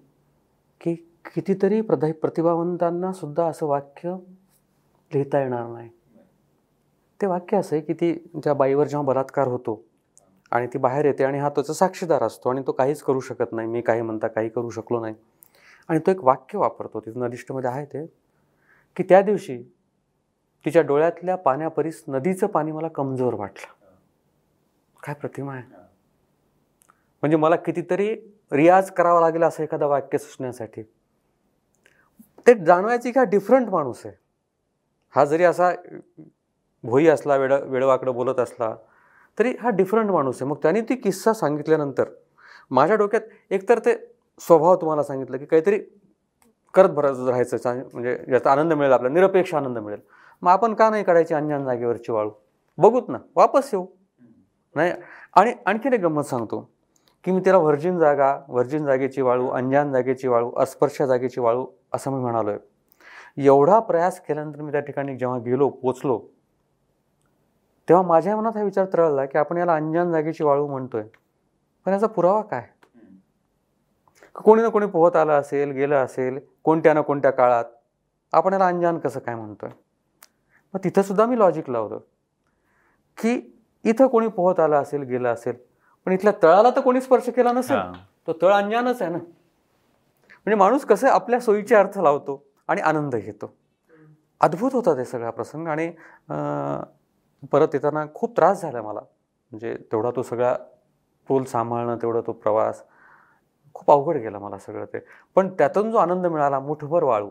की कितीतरी प्रदा प्रतिभावंतांना सुद्धा असं वाक्य लिहिता येणार नाही. ते वाक्य असं आहे की ती त्या बाईवर जेव्हा बलात्कार होतो आणि ती बाहेर येते आणि हा त्याचा साक्षीदार असतो आणि तो काहीच करू शकत नाही. मी काही म्हणता काही करू शकलो नाही. आणि तो एक वाक्य वापरतो तिथं नदिष्टमध्ये आहे ते की त्या दिवशी तिच्या डोळ्यातल्या पाण्यापरीस नदीचं पाणी मला कमजोर वाटलं. काय प्रतिमा आहे? म्हणजे मला कितीतरी रियाज करावा लागेल असं एखादं वाक्य सुचण्यासाठी. ते जाणवायची की हा डिफरंट माणूस आहे? हा जरी असा भोई असला वेड वेडवाकडं बोलत असला तरी हा डिफरंट माणूस आहे. मग त्याने ती किस्सा सांगितल्यानंतर माझ्या डोक्यात एकतर ते स्वभाव तुम्हाला सांगितलं की काहीतरी करत भरत राहायचं म्हणजे याचा आनंद मिळेल आपल्याला निरपेक्ष आनंद मिळेल. मग आपण का नाही काढायची अंजान जागेवरची वाळू? बघूत ना वापस येऊ. नाही आणि आणखीन एक गंमत सांगतो की मी त्याला व्हर्जिन जागा व्हर्जिन जागेची वाळू अंजान जागेची वाळू अस्पर्श जागेची वाळू असं मी म्हणालो आहे एवढा प्रयास केल्यानंतर मी त्या ठिकाणी जेव्हा गेलो पोचलो तेव्हा माझ्या मनात हा विचार तरळला की आपण याला अंजान जागेची वाळू म्हणतोय. पण याचा पुरावा काय? कोणी ना कोणी पोहत आलं असेल गेलं असेल कोणत्या ना कोणत्या काळात आपण याला अंजान कसं काय म्हणतोय? मग तिथं सुद्धा मी लॉजिक लावलं. की इथं कोणी पोहत आलं असेल गेलं असेल पण इथल्या तळाला तर कोणी स्पर्श केला नसेल. तो तळ अंजानच आहे ना. म्हणजे माणूस कसं आपल्या सोयीचे अर्थ लावतो आणि आनंद घेतो. अद्भुत होता ते सगळा प्रसंग आणि परत येताना खूप त्रास झाला मला. म्हणजे तेवढा तो सगळा पूल सांभाळणं तेवढा तो प्रवास खूप अवघड गेला मला सगळं ते. पण त्यातून जो आनंद मिळाला मुठभर वाळू.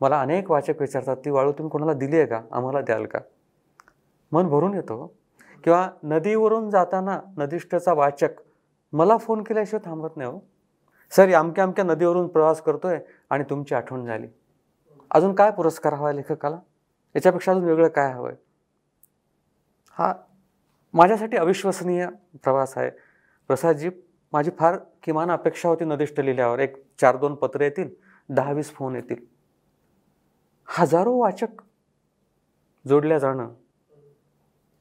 मला अनेक वाचक विचारतात ती वाळू तुम्ही कोणाला दिली आहे का? आम्हाला द्याल का? मन भरून येतो. किंवा नदीवरून जाताना नदीष्टचा वाचक मला फोन केल्याशिवाय थांबत नाही हो. सर अमक्या अमक्या नदीवरून प्रवास करतो आहे आणि तुमची आठवण झाली. अजून काय पुरस्कार हवा आहे लेखकाला? याच्यापेक्षा अजून वेगळं काय हवं आहे हा माझ्यासाठी अविश्वसनीय प्रवास आहे. प्रसादजी माझी फार किमान अपेक्षा होती नदिष्ट लिहिल्यावर. एक चार दोन पत्र येतील दहा वीस फोन येतील. हजारो वाचक जोडल्या जाणं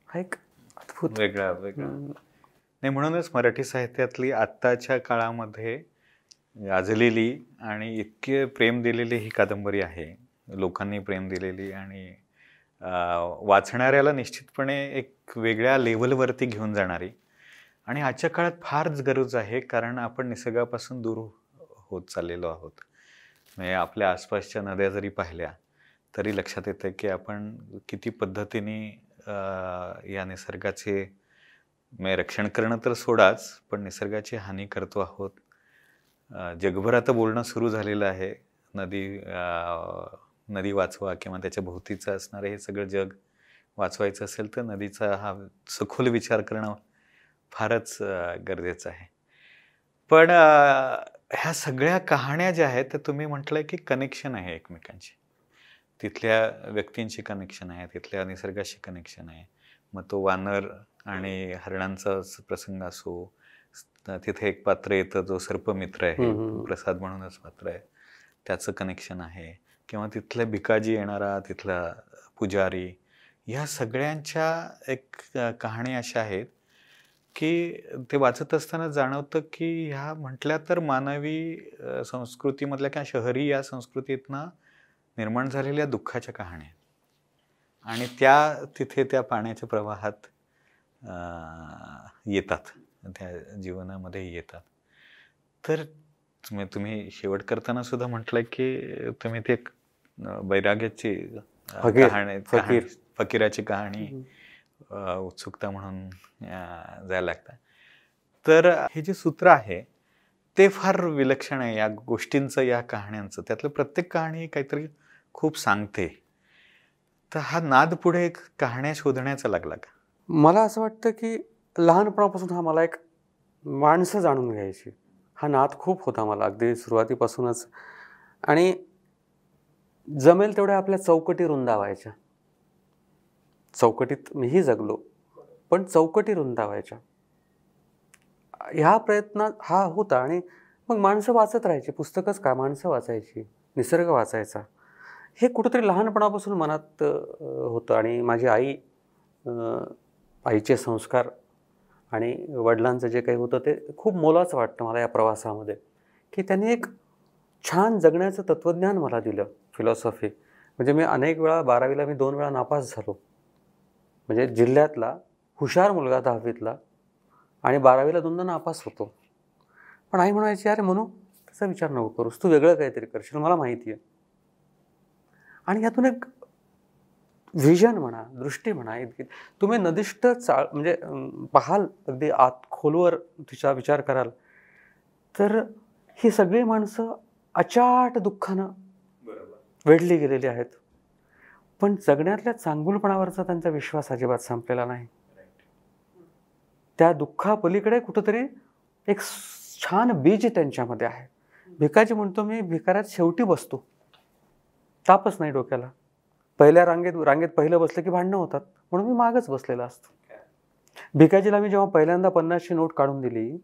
हा एक अद्भुत वेगळा वेगळा. नाही म्हणूनच मराठी साहित्यातली आत्ताच्या काळामध्ये गाजलेली आणि इतके प्रेम दिलेली ही कादंबरी आहे. लोकांनी प्रेम दिलेली आणि वाचणाऱ्याला निश्चितपणे एक वेगळ्या लेवलवरती घेऊन जाणारी. आणि आजच्या काळात फारच गरज आहे कारण आपण निसर्गापासून दूर होत चाललेलो आहोत. म्हणजे आपल्या आसपासच्या नद्या जरी पाहिल्या तरी लक्षात येतं की आपण किती पद्धतीने या निसर्गाचे म्हणजे रक्षण करणं तर सोडाच पण निसर्गाची हानी करतो आहोत. जगभर आता बोलणं सुरू झालेलं आहे. नदी नदी वाचवा किंवा त्याच्या भोवतीचं असणारं हे सगळं जग वाचवायचं असेल तर नदीचा हा सखोल विचार करणं फारच गरजेचं आहे. पण ह्या सगळ्या कहाण्या ज्या आहेत त्या तुम्ही म्हटलं की कनेक्शन आहे एकमेकांची. तिथल्या व्यक्तींची कनेक्शन आहे तिथल्या निसर्गाशी कनेक्शन आहे. मग तो वानर आणि हरणांचा प्रसंग असो तिथे एक पात्र येतं जो सर्पमित्र आहे. प्रसाद म्हणूनच पात्र आहे. त्याचं कनेक्शन आहे. किंवा तिथल्या भिकाजी येणारा तिथला पुजारी ह्या सगळ्यांच्या एक कहाणी अशा आहेत की ते वाचत असताना जाणवतं की ह्या म्हटल्या तर मानवी संस्कृतीमधल्या किंवा शहरी या संस्कृतीतनं निर्माण झालेल्या दुःखाच्या कहाण्या. आणि त्या तिथे त्या पाण्याच्या प्रवाहात येतात. त्या जीवनामध्ये येतात. तर तुम्ही तुम्ही शेवट करताना सुद्धा म्हटलं की तुम्ही ते बैराग्याची कहाणी फकीर. कहाणी- फकीराची कहाणी उत्सुकता म्हणून जायला लागतात तर हे जे सूत्र आहे ते फार विलक्षण आहे या गोष्टींचं या कहाण्यांचं. त्यातलं प्रत्येक कहाणी काहीतरी खूप सांगते. तर हा नाद पुढे एक कहाण्या शोधण्याचा लागला का? मला असं वाटतं की लहानपणापासून हा मला एक माणसं जाणून घ्यायची. हा नाद खूप होता मला अगदी सुरुवातीपासूनच. आणि जमेल तेवढ्या आपल्या चौकटी रुंदावायच्या. चौकटीत मीही जगलो पण चौकटी रुंदावायच्या. ह्या प्रयत्न हा होता आणि मग माणसं वाचत राहायची. पुस्तकच का माणसं वाचायची? निसर्ग वाचायचा. हे कुठंतरी लहानपणापासून मनात होतं आणि माझी आई आईचे संस्कार आणि वडिलांचं जे काही होतं ते खूप मोलाचं वाटतं मला या प्रवासामध्ये. की त्यांनी एक छान जगण्याचं तत्त्वज्ञान मला दिलं फिलॉसॉफी म्हणजे मी अनेक वेळा बारावीला मी दोन वेळा नापास झालो. म्हणजे जिल्ह्यातला हुशार मुलगा दहावीतला आणि बारावीला दोनदा नापास होतो. पण आई म्हणायची अरे म्हणू त्याचा विचार नको करूस तू वेगळं काहीतरी करशील मला माहिती आहे आणि यातून एक व्हिजन म्हणा दृष्टी म्हणा इतकी. तुम्ही नदिष्ट चाळ म्हणजे पाहाल अगदी आत खोलवर तिचा विचार कराल. तर ही सगळी माणसं अचाट दुःखानं वेढली गेलेली आहेत. पण जगण्यातल्या चांगुलपणावरचा त्यांचा विश्वास अजिबात संपलेला नाही. त्या दुःखापलीकडे कुठंतरी एक छान बीज त्यांच्यामध्ये आहे. भिकाजी म्हणतो मी भिकाऱ्यात शेवटी बसतो. तापच नाही डोक्याला. पहिल्या रांगेत रांगेत पहिलं बसलं की भांडणं होतात. म्हणून मी मागच बसलेला असतो. भिकाजीला मी जेव्हा पहिल्यांदा पन्नासची नोट काढून दिली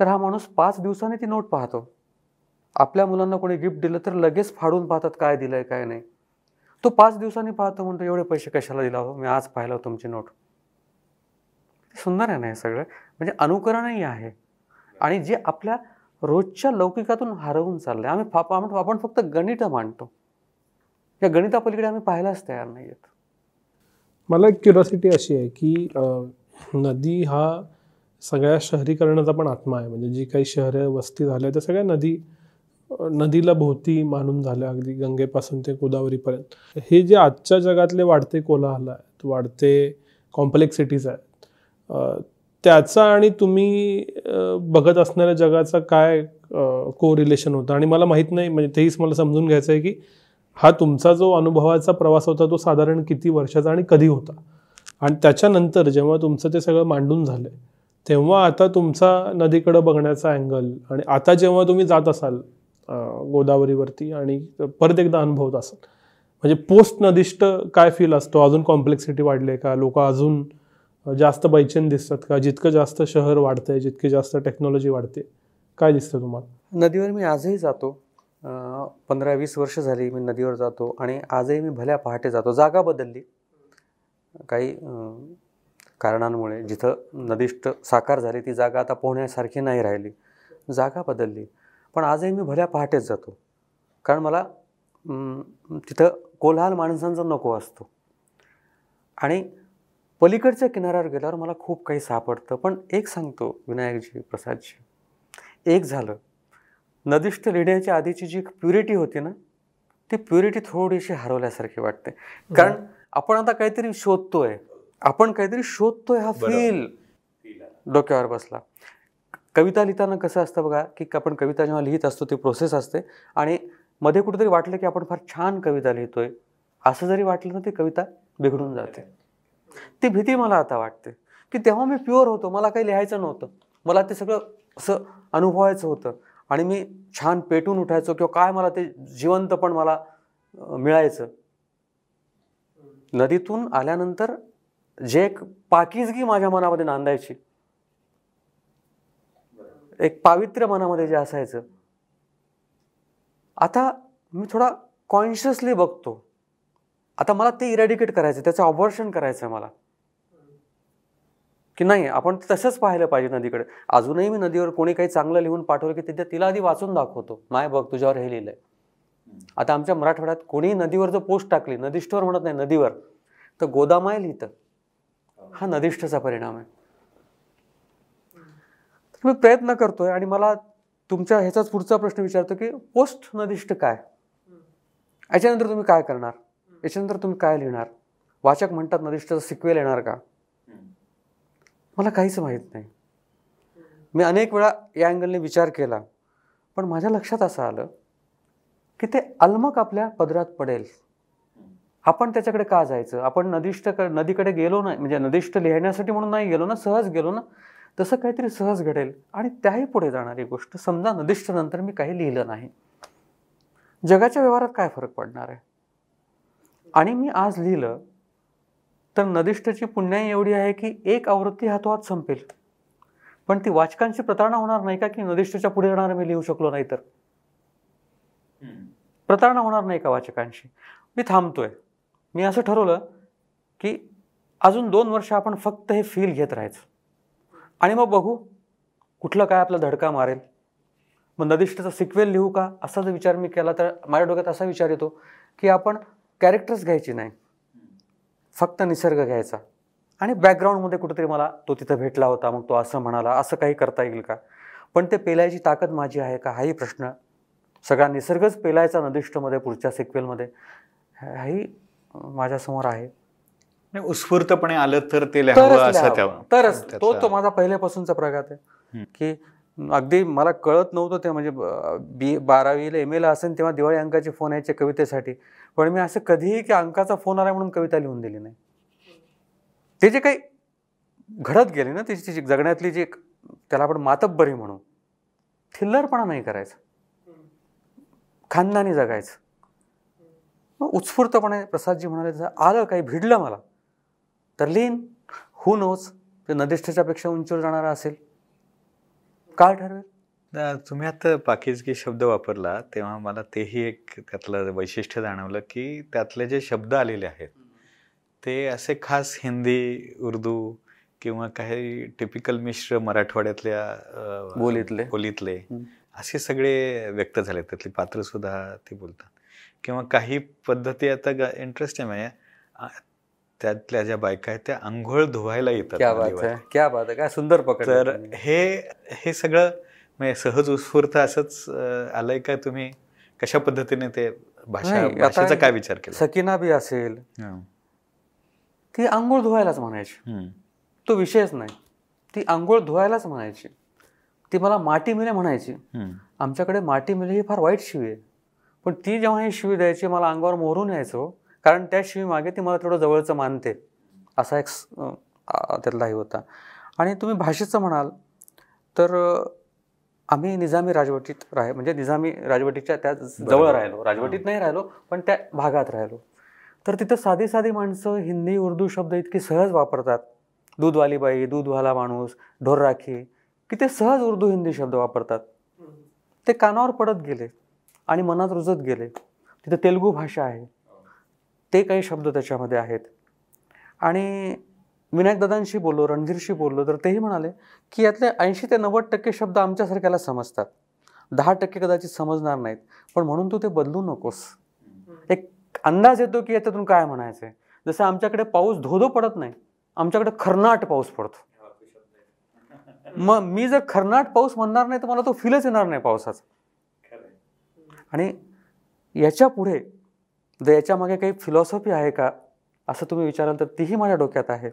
तर हा माणूस पाच दिवसांनी ती नोट पाहतो. आपल्या मुलांना कोणी गिफ्ट दिलं तर लगेच फाडून पाहतात काय दिलंय काय नाही. तो पाच दिवसांनी पाहतो म्हणतो एवढे पैसे कशाला दिला हो? मी आज पाहिलं तुमची नोट. सुंदर आहे ना हे सगळं? म्हणजे अनुकरणही आहे. आणि जे आपल्या रोजच्या लौकिकातून हरवून चाललंय. आम्ही आपण आपण फक्त गणित मांडतो. या गणितापलीकडे आम्ही पाहायलाच तयार नाही आहेत. मला एक क्युरॉसिटी अशी आहे की नदी हा सगळ्या शहरीकरणाचा पण आत्मा आहे. म्हणजे जी काही शहरं वस्ती झाल्या त्या सगळ्या नदी नदीला भोवती मानून झाल्या अगदी गंगेपासून ते गोदावरीपर्यंत. हे जे आजच्या जगातले वाढते कोलाहल आहेत वाढते कॉम्प्लेक्सिटीज आहेत त्याचा आणि तुम्ही बघत असणाऱ्या जगाचा काय को रिलेशन होतं? आणि मला माहीत नाही म्हणजे तेहीच मला समजून घ्यायचं आहे की हा तुमचा जो अनुभवाचा प्रवास होता तो साधारण किती वर्षाचा आणि कधी होता? आणि त्याच्यानंतर जेव्हा तुमचं ते सगळं मांडून झालं तेव्हा आता तुमचा नदीकडं बघण्याचा अँगल आणि आता जेव्हा तुम्ही जात असाल गोदावरीवरती आणि परत एकदा अनुभवत असाल म्हणजे पोस्ट नदिष्ट काय फील असतो? अजून कॉम्प्लेक्सिटी वाढली आहे का? लोक अजून जास्त बैचेन दिसतात का? जितकं जास्त शहर वाढतंय जितकी जास्त टेक्नॉलॉजी वाढते. काय दिसतं तुम्हाला? नदीवर मी आजही जातो. पंधरा वीस वर्ष झाली मी नदीवर जातो आणि आजही मी भल्या पहाटे जातो. जागा बदलली. काही कारणांमुळे जिथं नदीष्ट साकार झाली ती जागा आता पोहण्यासारखी नाही राहिली. जागा बदलली. पण आजही मी भल्या पहाटेच जातो. कारण मला तिथं कोल्हाल माणसांचा नको असतो. आणि पलीकडच्या किनाऱ्यावर गेल्यावर मला खूप काही सापडतं. पण एक सांगतो विनायकजी प्रसादजी. एक झालं. नदिष्ट लिहिण्याच्या आधीची जी प्युरिटी होती ना ती प्युरिटी थोडीशी हरवल्यासारखी वाटते. कारण आपण आता काहीतरी शोधतोय. आपण काहीतरी शोधतोय हा. फील. डोक्यावर बसला. कविता लिहिताना कसं असतं बघा की आपण कविता जेव्हा लिहित असतो ती प्रोसेस असते. आणि मध्ये कुठेतरी वाटलं की आपण फार छान कविता लिहितोय. असं जरी वाटलं ना ती कविता बिघडून जाते. ती भीती मला आता वाटते. की तेव्हा मी प्युअर होतो मला काही लिहायचं नव्हतं. मला ते सगळं असं अनुभवायचं होतं. आणि मी छान पेटून उठायचो किंवा काय मला ते जिवंत पण मला मिळायचं. नदीतून आल्यानंतर जे एक पाकिजगी माझ्या मनामध्ये नांदायची. एक पावित्र्य मनामध्ये जे असायचं. आता मी थोडा कॉन्शियसली बघतो. आता मला ते इरॅडिकेट करायचं त्याचं ऑबॉर्शन करायचं आहे मला. की नाही आपण तसंच पाहिलं पाहिजे नदीकडे. अजूनही मी नदीवर कोणी काही चांगलं लिहून पाठवलं की तिथे तिला आधी वाचून दाखवतो. नाही बघ तुझ्यावर हे लिहिलंय. आता आमच्या मराठवाड्यात कोणी नदीवर जर पोस्ट टाकली नदीष्ठवर म्हणत नाही नदीवर तर गोदामाय लिहितं. हा नदीष्ठचा परिणाम आहे. तर मी प्रयत्न करतोय आणि मला तुमच्या ह्याचाच पुढचा प्रश्न विचारतो की पोस्ट नदिष्ट काय? याच्यानंतर तुम्ही काय करणार? याच्यानंतर तुम्ही काय लिहिणार? वाचक म्हणतात नदिष्ठचा सिक्वेल येणार का? मला काहीच माहीत नाही. मी अनेक वेळा या अँगलने विचार केला पण माझ्या लक्षात असं आलं की ते अल्मक आपल्या पदरात पडेल. आपण त्याच्याकडे का जायचं? आपण नदीष्ट नदीकडे गेलो नाही म्हणजे नदीष्ट लिहिण्यासाठी म्हणून नाही गेलो ना सहज गेलो ना तसं काहीतरी सहज घडेल. आणि त्याही पुढे जाणारी गोष्ट समजा नदिष्ट नंतर मी काही लिहिलं नाही. जगाच्या व्यवहारात काय फरक पडणार आहे? आणि मी आज लिहिलं तर नदिष्टची पुण्याई एवढी आहे की एक आवृत्ती हातोहात संपेल. पण ती वाचकांची प्रतारणा होणार नाही का की नदिष्टच्या पुढे जाणारं मी लिहू शकलो नाही तर? प्रतारणा होणार नाही का वाचकांशी? मी थांबतोय. मी असं ठरवलं की अजून दोन वर्ष आपण फक्त हे फील घेत राहायचं. आणि मग बघू कुठलं काय आपला धडका मारेल. मग नदिष्टचा सिक्वेल लिहू का? असा जर विचार मी केला तर माझ्या डोक्यात असा विचार येतो की आपण कॅरेक्टर्स घ्यायची नाही. फक्त निसर्ग घ्यायचा. आणि बॅकग्राऊंडमध्ये कुठेतरी मला तो तिथं भेटला होता मग तो असं म्हणाला असं काही करता येईल का? पण ते पेलायची ताकद माझी आहे का? हाही प्रश्न. सगळा निसर्गच पेलायचा नदिष्टमध्ये पुढच्या सिक्वेलमध्ये. हाही माझ्यासमोर आहे. उत्स्फूर्तपणे आलं तर ते तरच तो तो माझा पहिल्यापासूनचा प्रघात आहे. की अगदी मला कळत नव्हतं ते म्हणजे बी बारावीला एम एला असेल तेव्हा दिवाळी अंकाचे फोन यायचे कवितेसाठी. पण मी असं कधीही की अंकाचा फोन आला म्हणून कविता लिहून दिली नाही. ते जे काही घडत गेले ना त्याची जी जगण्यातली जी एक त्याला आपण मातब्बरी म्हणू थिल्लरपणा नाही करायचा. खानदानी जगायचं. उत्स्फूर्तपणे प्रसादजी म्हणाले तसं आलं काही भिडलं मला तर लिहिन. हू नोच ते नदिष्ठच्या पेक्षा उंचीवर जाणारा असेल. काय ठरवेल. तुम्ही आता पाकिजगी शब्द वापरला तेव्हा मला तेही एक त्यातलं वैशिष्ट्य जाणवलं की त्यातले जे शब्द आलेले आहेत ते असे खास हिंदी उर्दू किंवा काही टिपिकल मिश्र मराठवाड्यातल्या बोलीतले. बोलीतले. असे सगळे व्यक्त झाले त्यातली पात्र सुद्धा ती बोलतात किंवा काही पद्धती आता इंटरेस्ट आहे त्यातल्या ज्या बायका आहेत त्या आंघोळ धुवायला येतात क्या बात आहे काय सुंदर पकड तर हे हे सगळं म्हणजे सहज उत्स्फूर्त असंच आलंय का तुम्ही? कशा पद्धतीने ते भाषा भाषेचा काय विचार केला? सकिना बी असेल. ती आंघोळ धुवायलाच म्हणायची. तो विषयच नाही. ती आंघोळ धुवायलाच म्हणायची. ती मला माटी मिले म्हणायची. आमच्याकडे माटी मिले ही फार वाईट शिवी आहे. पण ती जेव्हा ही शिवी द्यायची मला अंगावर मोरून यायचो कारण त्या शिवी मागे ती मला थोडं जवळचं मानते. असा एक त्यातलाही होता. आणि तुम्ही भाषेचं म्हणाल तर आम्ही निजामी राजवटीत राह म्हणजे निजामी राजवटीच्या त्या जवळ. राहिलो. राजवटीत नाही राहिलो पण त्या भागात राहिलो. तर तिथं साधी साधी माणसं हिंदी उर्दू शब्द इतकी सहज वापरतात. दूधवाली बाई दूधवाला माणूस ढोर राखी की ते सहज उर्दू हिंदी शब्द वापरतात. ते कानावर पडत गेले आणि मनात रुजत गेले. तिथं तेलुगू भाषा आहे. ते काही शब्द त्याच्यामध्ये आहेत. आणि विनायकदादांशी बोललो रणधीरशी बोललो तर तेही म्हणाले की यातले ऐंशी ते नव्वद टक्के शब्द आमच्यासारख्याला समजतात. दहा टक्के कदाचित समजणार नाहीत पण म्हणून तू ते बदलू नकोस. एक अंदाज येतो की याच्यातून काय म्हणायचं आहे जसं आमच्याकडे पाऊस धोधो पडत नाही आमच्याकडे खरनाट पाऊस पडतो. मग मी जर खरनाट पाऊस म्हणणार नाही तर मला तो फीलच येणार नाही पावसाचा. आणि याच्यापुढे जर याच्यामागे काही फिलॉसॉफी आहे का असं तुम्ही विचाराल तर तीही माझ्या डोक्यात आहे.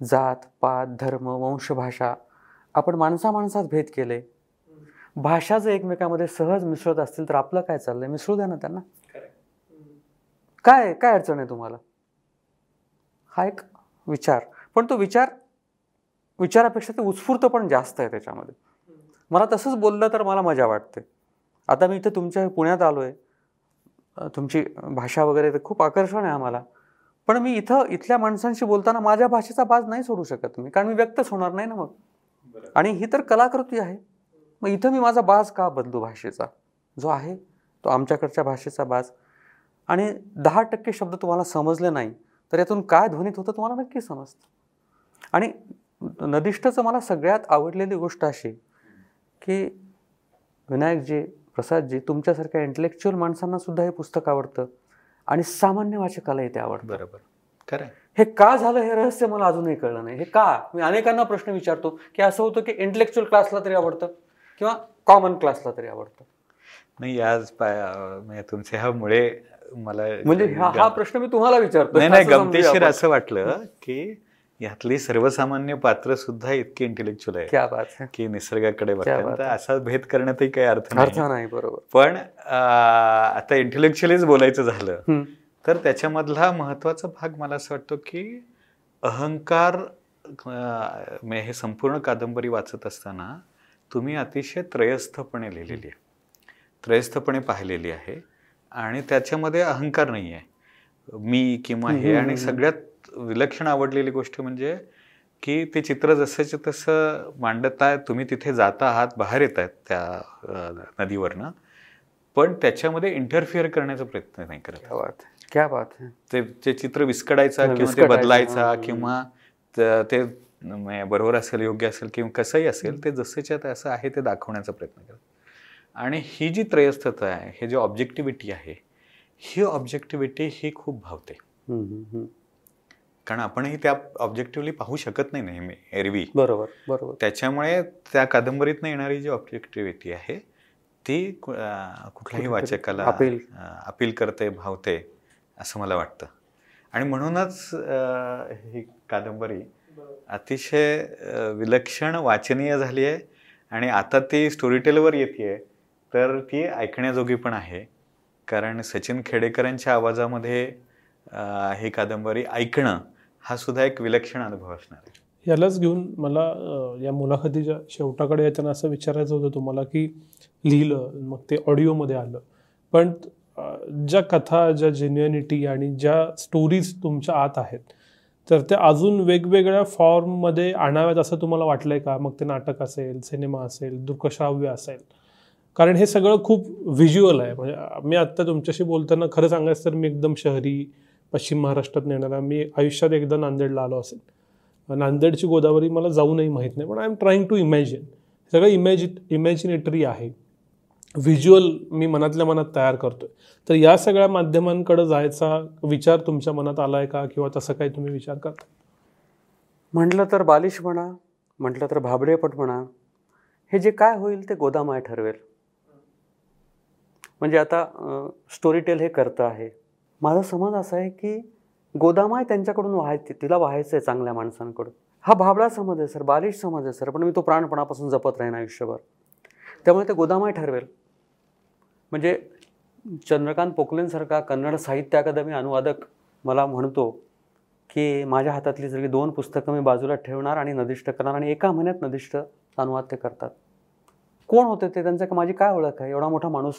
जात पात धर्म वंशभाषा आपण माणसा माणसात भेद केले. भाषा जर एकमेकामध्ये सहज मिसळत असतील तर आपलं काय चाललंय? मिसळू द्या ना त्यांना. काय काय अडचण आहे तुम्हाला? हा एक विचार. पण तो विचार विचारापेक्षा ते उत्स्फूर्त पण जास्त आहे त्याच्यामध्ये. मला तसंच बोललं तर मला मजा वाटते. आता मी इथं तुमच्या पुण्यात आलो आहे तुमची भाषा वगैरे तर खूप आकर्षण आहे आम्हाला. पण मी इथं इथल्या माणसांशी बोलताना माझ्या भाषेचा बाज नाही सोडू शकत मी कारण मी व्यक्तच होणार नाही ना मग. आणि ही तर कलाकृती आहे. मग इथं मी माझा बाज का बदलू भाषेचा? जो आहे तो आमच्याकडच्या भाषेचा बाज. आणि दहा टक्के शब्द तुम्हाला समजले नाही तर यातून काय ध्वनित होतं तुम्हाला नक्की समजतं. आणि नदिष्ठचं मला सगळ्यात आवडलेली गोष्ट अशी की विनायकजी प्रसादजी तुमच्यासारख्या इंटेलेक्च्युअल माणसांना सुद्धा हे पुस्तक आवडतं. आणि सामान्य वाचकालाही ते आवडतं. बरोबर. खरं हे का झालं हे रहस्य मला अजूनही कळलं नाही. हे का? मी अनेकांना प्रश्न विचारतो की असं होतं की इंटेलेक्च्युअल क्लासला तरी आवडतं किंवा कॉमन क्लासला तरी आवडतं? नाही आज पाय- तुमच्या ह्या मुळे मला म्हणजे हा प्रश्न मी तुम्हाला विचारतो नाही गमतीशीर. असं वाटलं की यातली सर्वसामान्य पात्र सुद्धा इतकी इंटेलेक्च्युअल आहे क्या बात की निसर्गाकडे बघतात. असा भेद करण्यातही काही अर्थ अर्थ नाही बरोबर पण आता इंटेलेक्च्युअलीच बोलायचं झालं. तर त्याच्यामधला महत्त्वाचा भाग मला असं वाटतो की अहंकार हे संपूर्ण कादंबरी वाचत असताना तुम्ही अतिशय त्रयस्थपणे लिहिलेली आहे त्रयस्थपणे पाहिलेली आहे आणि त्याच्यामध्ये अहंकार नाही आहे मी किंवा हे आणि. सगळ्यात विलक्षण आवडलेली गोष्ट म्हणजे की ते चित्र जसंच्या तसं मांडताय तुम्ही तिथे जाता आहात बाहेर येत आहेत त्या नदीवरनं पण त्याच्यामध्ये इंटरफिअर करण्याचा प्रयत्न नाही करत. क्या बात क्या बात ते ते चित्र विस्कडायचा किंवा ते बदलायचा. किंवा त- बरोबर असेल योग्य असेल किंवा कसंही असेल ते जसेच्या तसं आहे ते दाखवण्याचा प्रयत्न करत. आणि ही जी त्रयस्थता आहे हे जे ऑब्जेक्टिव्हिटी आहे ही ऑब्जेक्टिव्हिटी ही खूप भावते. कारण आपणही त्या ऑब्जेक्टिव्हली पाहू शकत नाही नेहमी एरवी. बरोबर बरोबर. त्याच्यामुळे त्या कादंबरीतनं येणारी जी ऑब्जेक्टिव्हिटी आहे ती कुठल्याही वाचकाला अपील. अपील करते भावते असं मला वाटतं. आणि म्हणूनच ही कादंबरी अतिशय विलक्षण वाचनीय झाली आहे आणि आता ती स्टोरी टेलवर येते तर ती ऐकण्याजोगी पण आहे. कारण सचिन खेडेकरांच्या आवाजामध्ये ही कादंबरी ऐकणं हा सुद्धा एक विलक्षण अनुभव असणार आहे. यालाच घेऊन मला या मुलाखतीच्या शेवटाकडे येताना असं विचारायचं होतं तुम्हाला की लिहिलं मग ते ऑडिओमध्ये आलं. पण ज्या कथा ज्या जेन्युनिटी आणि ज्या स्टोरीज तुमच्या आत आहेत तर त्या अजून वेगवेगळ्या फॉर्ममध्ये आणाव्यात असं तुम्हाला वाटलंय का? मग ते नाटक असेल सिनेमा असेल दृकश्राव्य असेल. कारण हे सगळं खूप व्हिज्युअल आहे. म्हणजे मी आत्ता तुमच्याशी बोलताना खरं सांगायचं तर मी एकदम शहरी पश्चिम महाराष्ट्रात नेणारा मी आयुष्यात एकदा नांदेडला आलो असेल. नांदेडची गोदावरी मला जाऊनही माहीत नाही पण I am trying to imagine सगळं इमॅजि इमॅजिनेटरी आहे. व्हिज्युअल मी मनातल्या मनात तयार करतोय. तर या सगळ्या माध्यमांकडे जायचा विचार तुमच्या मनात आला आहे का किंवा तसं काही तुम्ही विचार करता? म्हटलं तर बालिश म्हणा म्हटलं तर भाबडेपट म्हणा हे जे काय होईल ते गोदामाय ठरवेल. म्हणजे आता स्टोरी टेल हे करतं आहे. माझा समज असा आहे की गोदामाय त्यांच्याकडून व्हायचे तिला व्हायचं आहे चांगल्या माणसांकडून. हा भाबडा समज आहे सर. बालिश समज आहे सर. पण मी तो प्राणपणापासून जपत राहीन आयुष्यभर. त्यामुळे ते गोदामाय ठरवेल. म्हणजे चंद्रकांत पोकलेंसारखा कन्नड साहित्य अकादमी अनुवादक मला म्हणतो की माझ्या हातातली सगळी दोन पुस्तकं मी बाजूला ठेवणार आणि नदिष्ट करणार आणि एका महिन्यात नदिष्ट अनुवाद ते करतात. कोण होते ते? त्यांचं माझी काय ओळख आहे? एवढा मोठा माणूस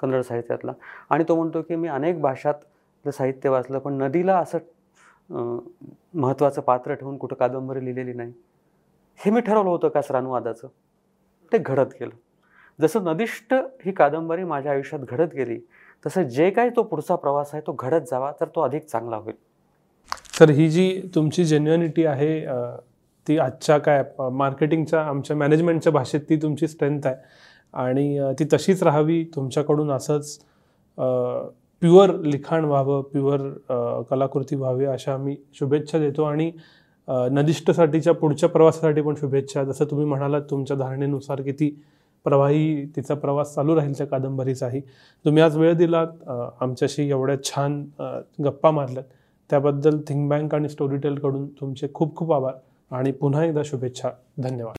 कन्नड साहित्यातला. आणि तो म्हणतो की मी अनेक भाषात साहित्य वाचलं पण नदीला असं महत्त्वाचं पात्र ठेवून कुठं कादंबरी लिहिलेली नाही. हे मी ठरवलं होतं का श्रानुवादाचं ते घडत गेलं. जसं नदिष्ट ही कादंबरी माझ्या आयुष्यात घडत गेली तसं जे काही तो पुढचा प्रवास आहे तो घडत जावा तर तो अधिक चांगला होईल. तर ही जी तुमची जेन्युनिटी आहे ती आजच्या काय मार्केटिंगच्या आमच्या मॅनेजमेंटच्या भाषेत ती तुमची स्ट्रेंथ आहे. आणि ती तशीच राहावी तुमच्याकडून असंच प्युअर लिखाण व्हावं प्युअर कलाकृती व्हावी अशा आम्ही शुभेच्छा देतो आणि नदिष्टसाठीच्या पुढच्या प्रवासासाठी पण शुभेच्छा. जसं तुम्ही म्हणालात तुमच्या धारणेनुसार किती प्रवाही तिचा प्रवास चालू राहील त्या कादंबरीचाही. तुम्ही आज वेळ दिलात आमच्याशी एवढ्या छान गप्पा मारल्यात. त्याबद्दल थिंक बँक आणि स्टोरीटेलकडून तुमचे खूप खूप आभार आणि पुन्हा एकदा शुभेच्छा. धन्यवाद.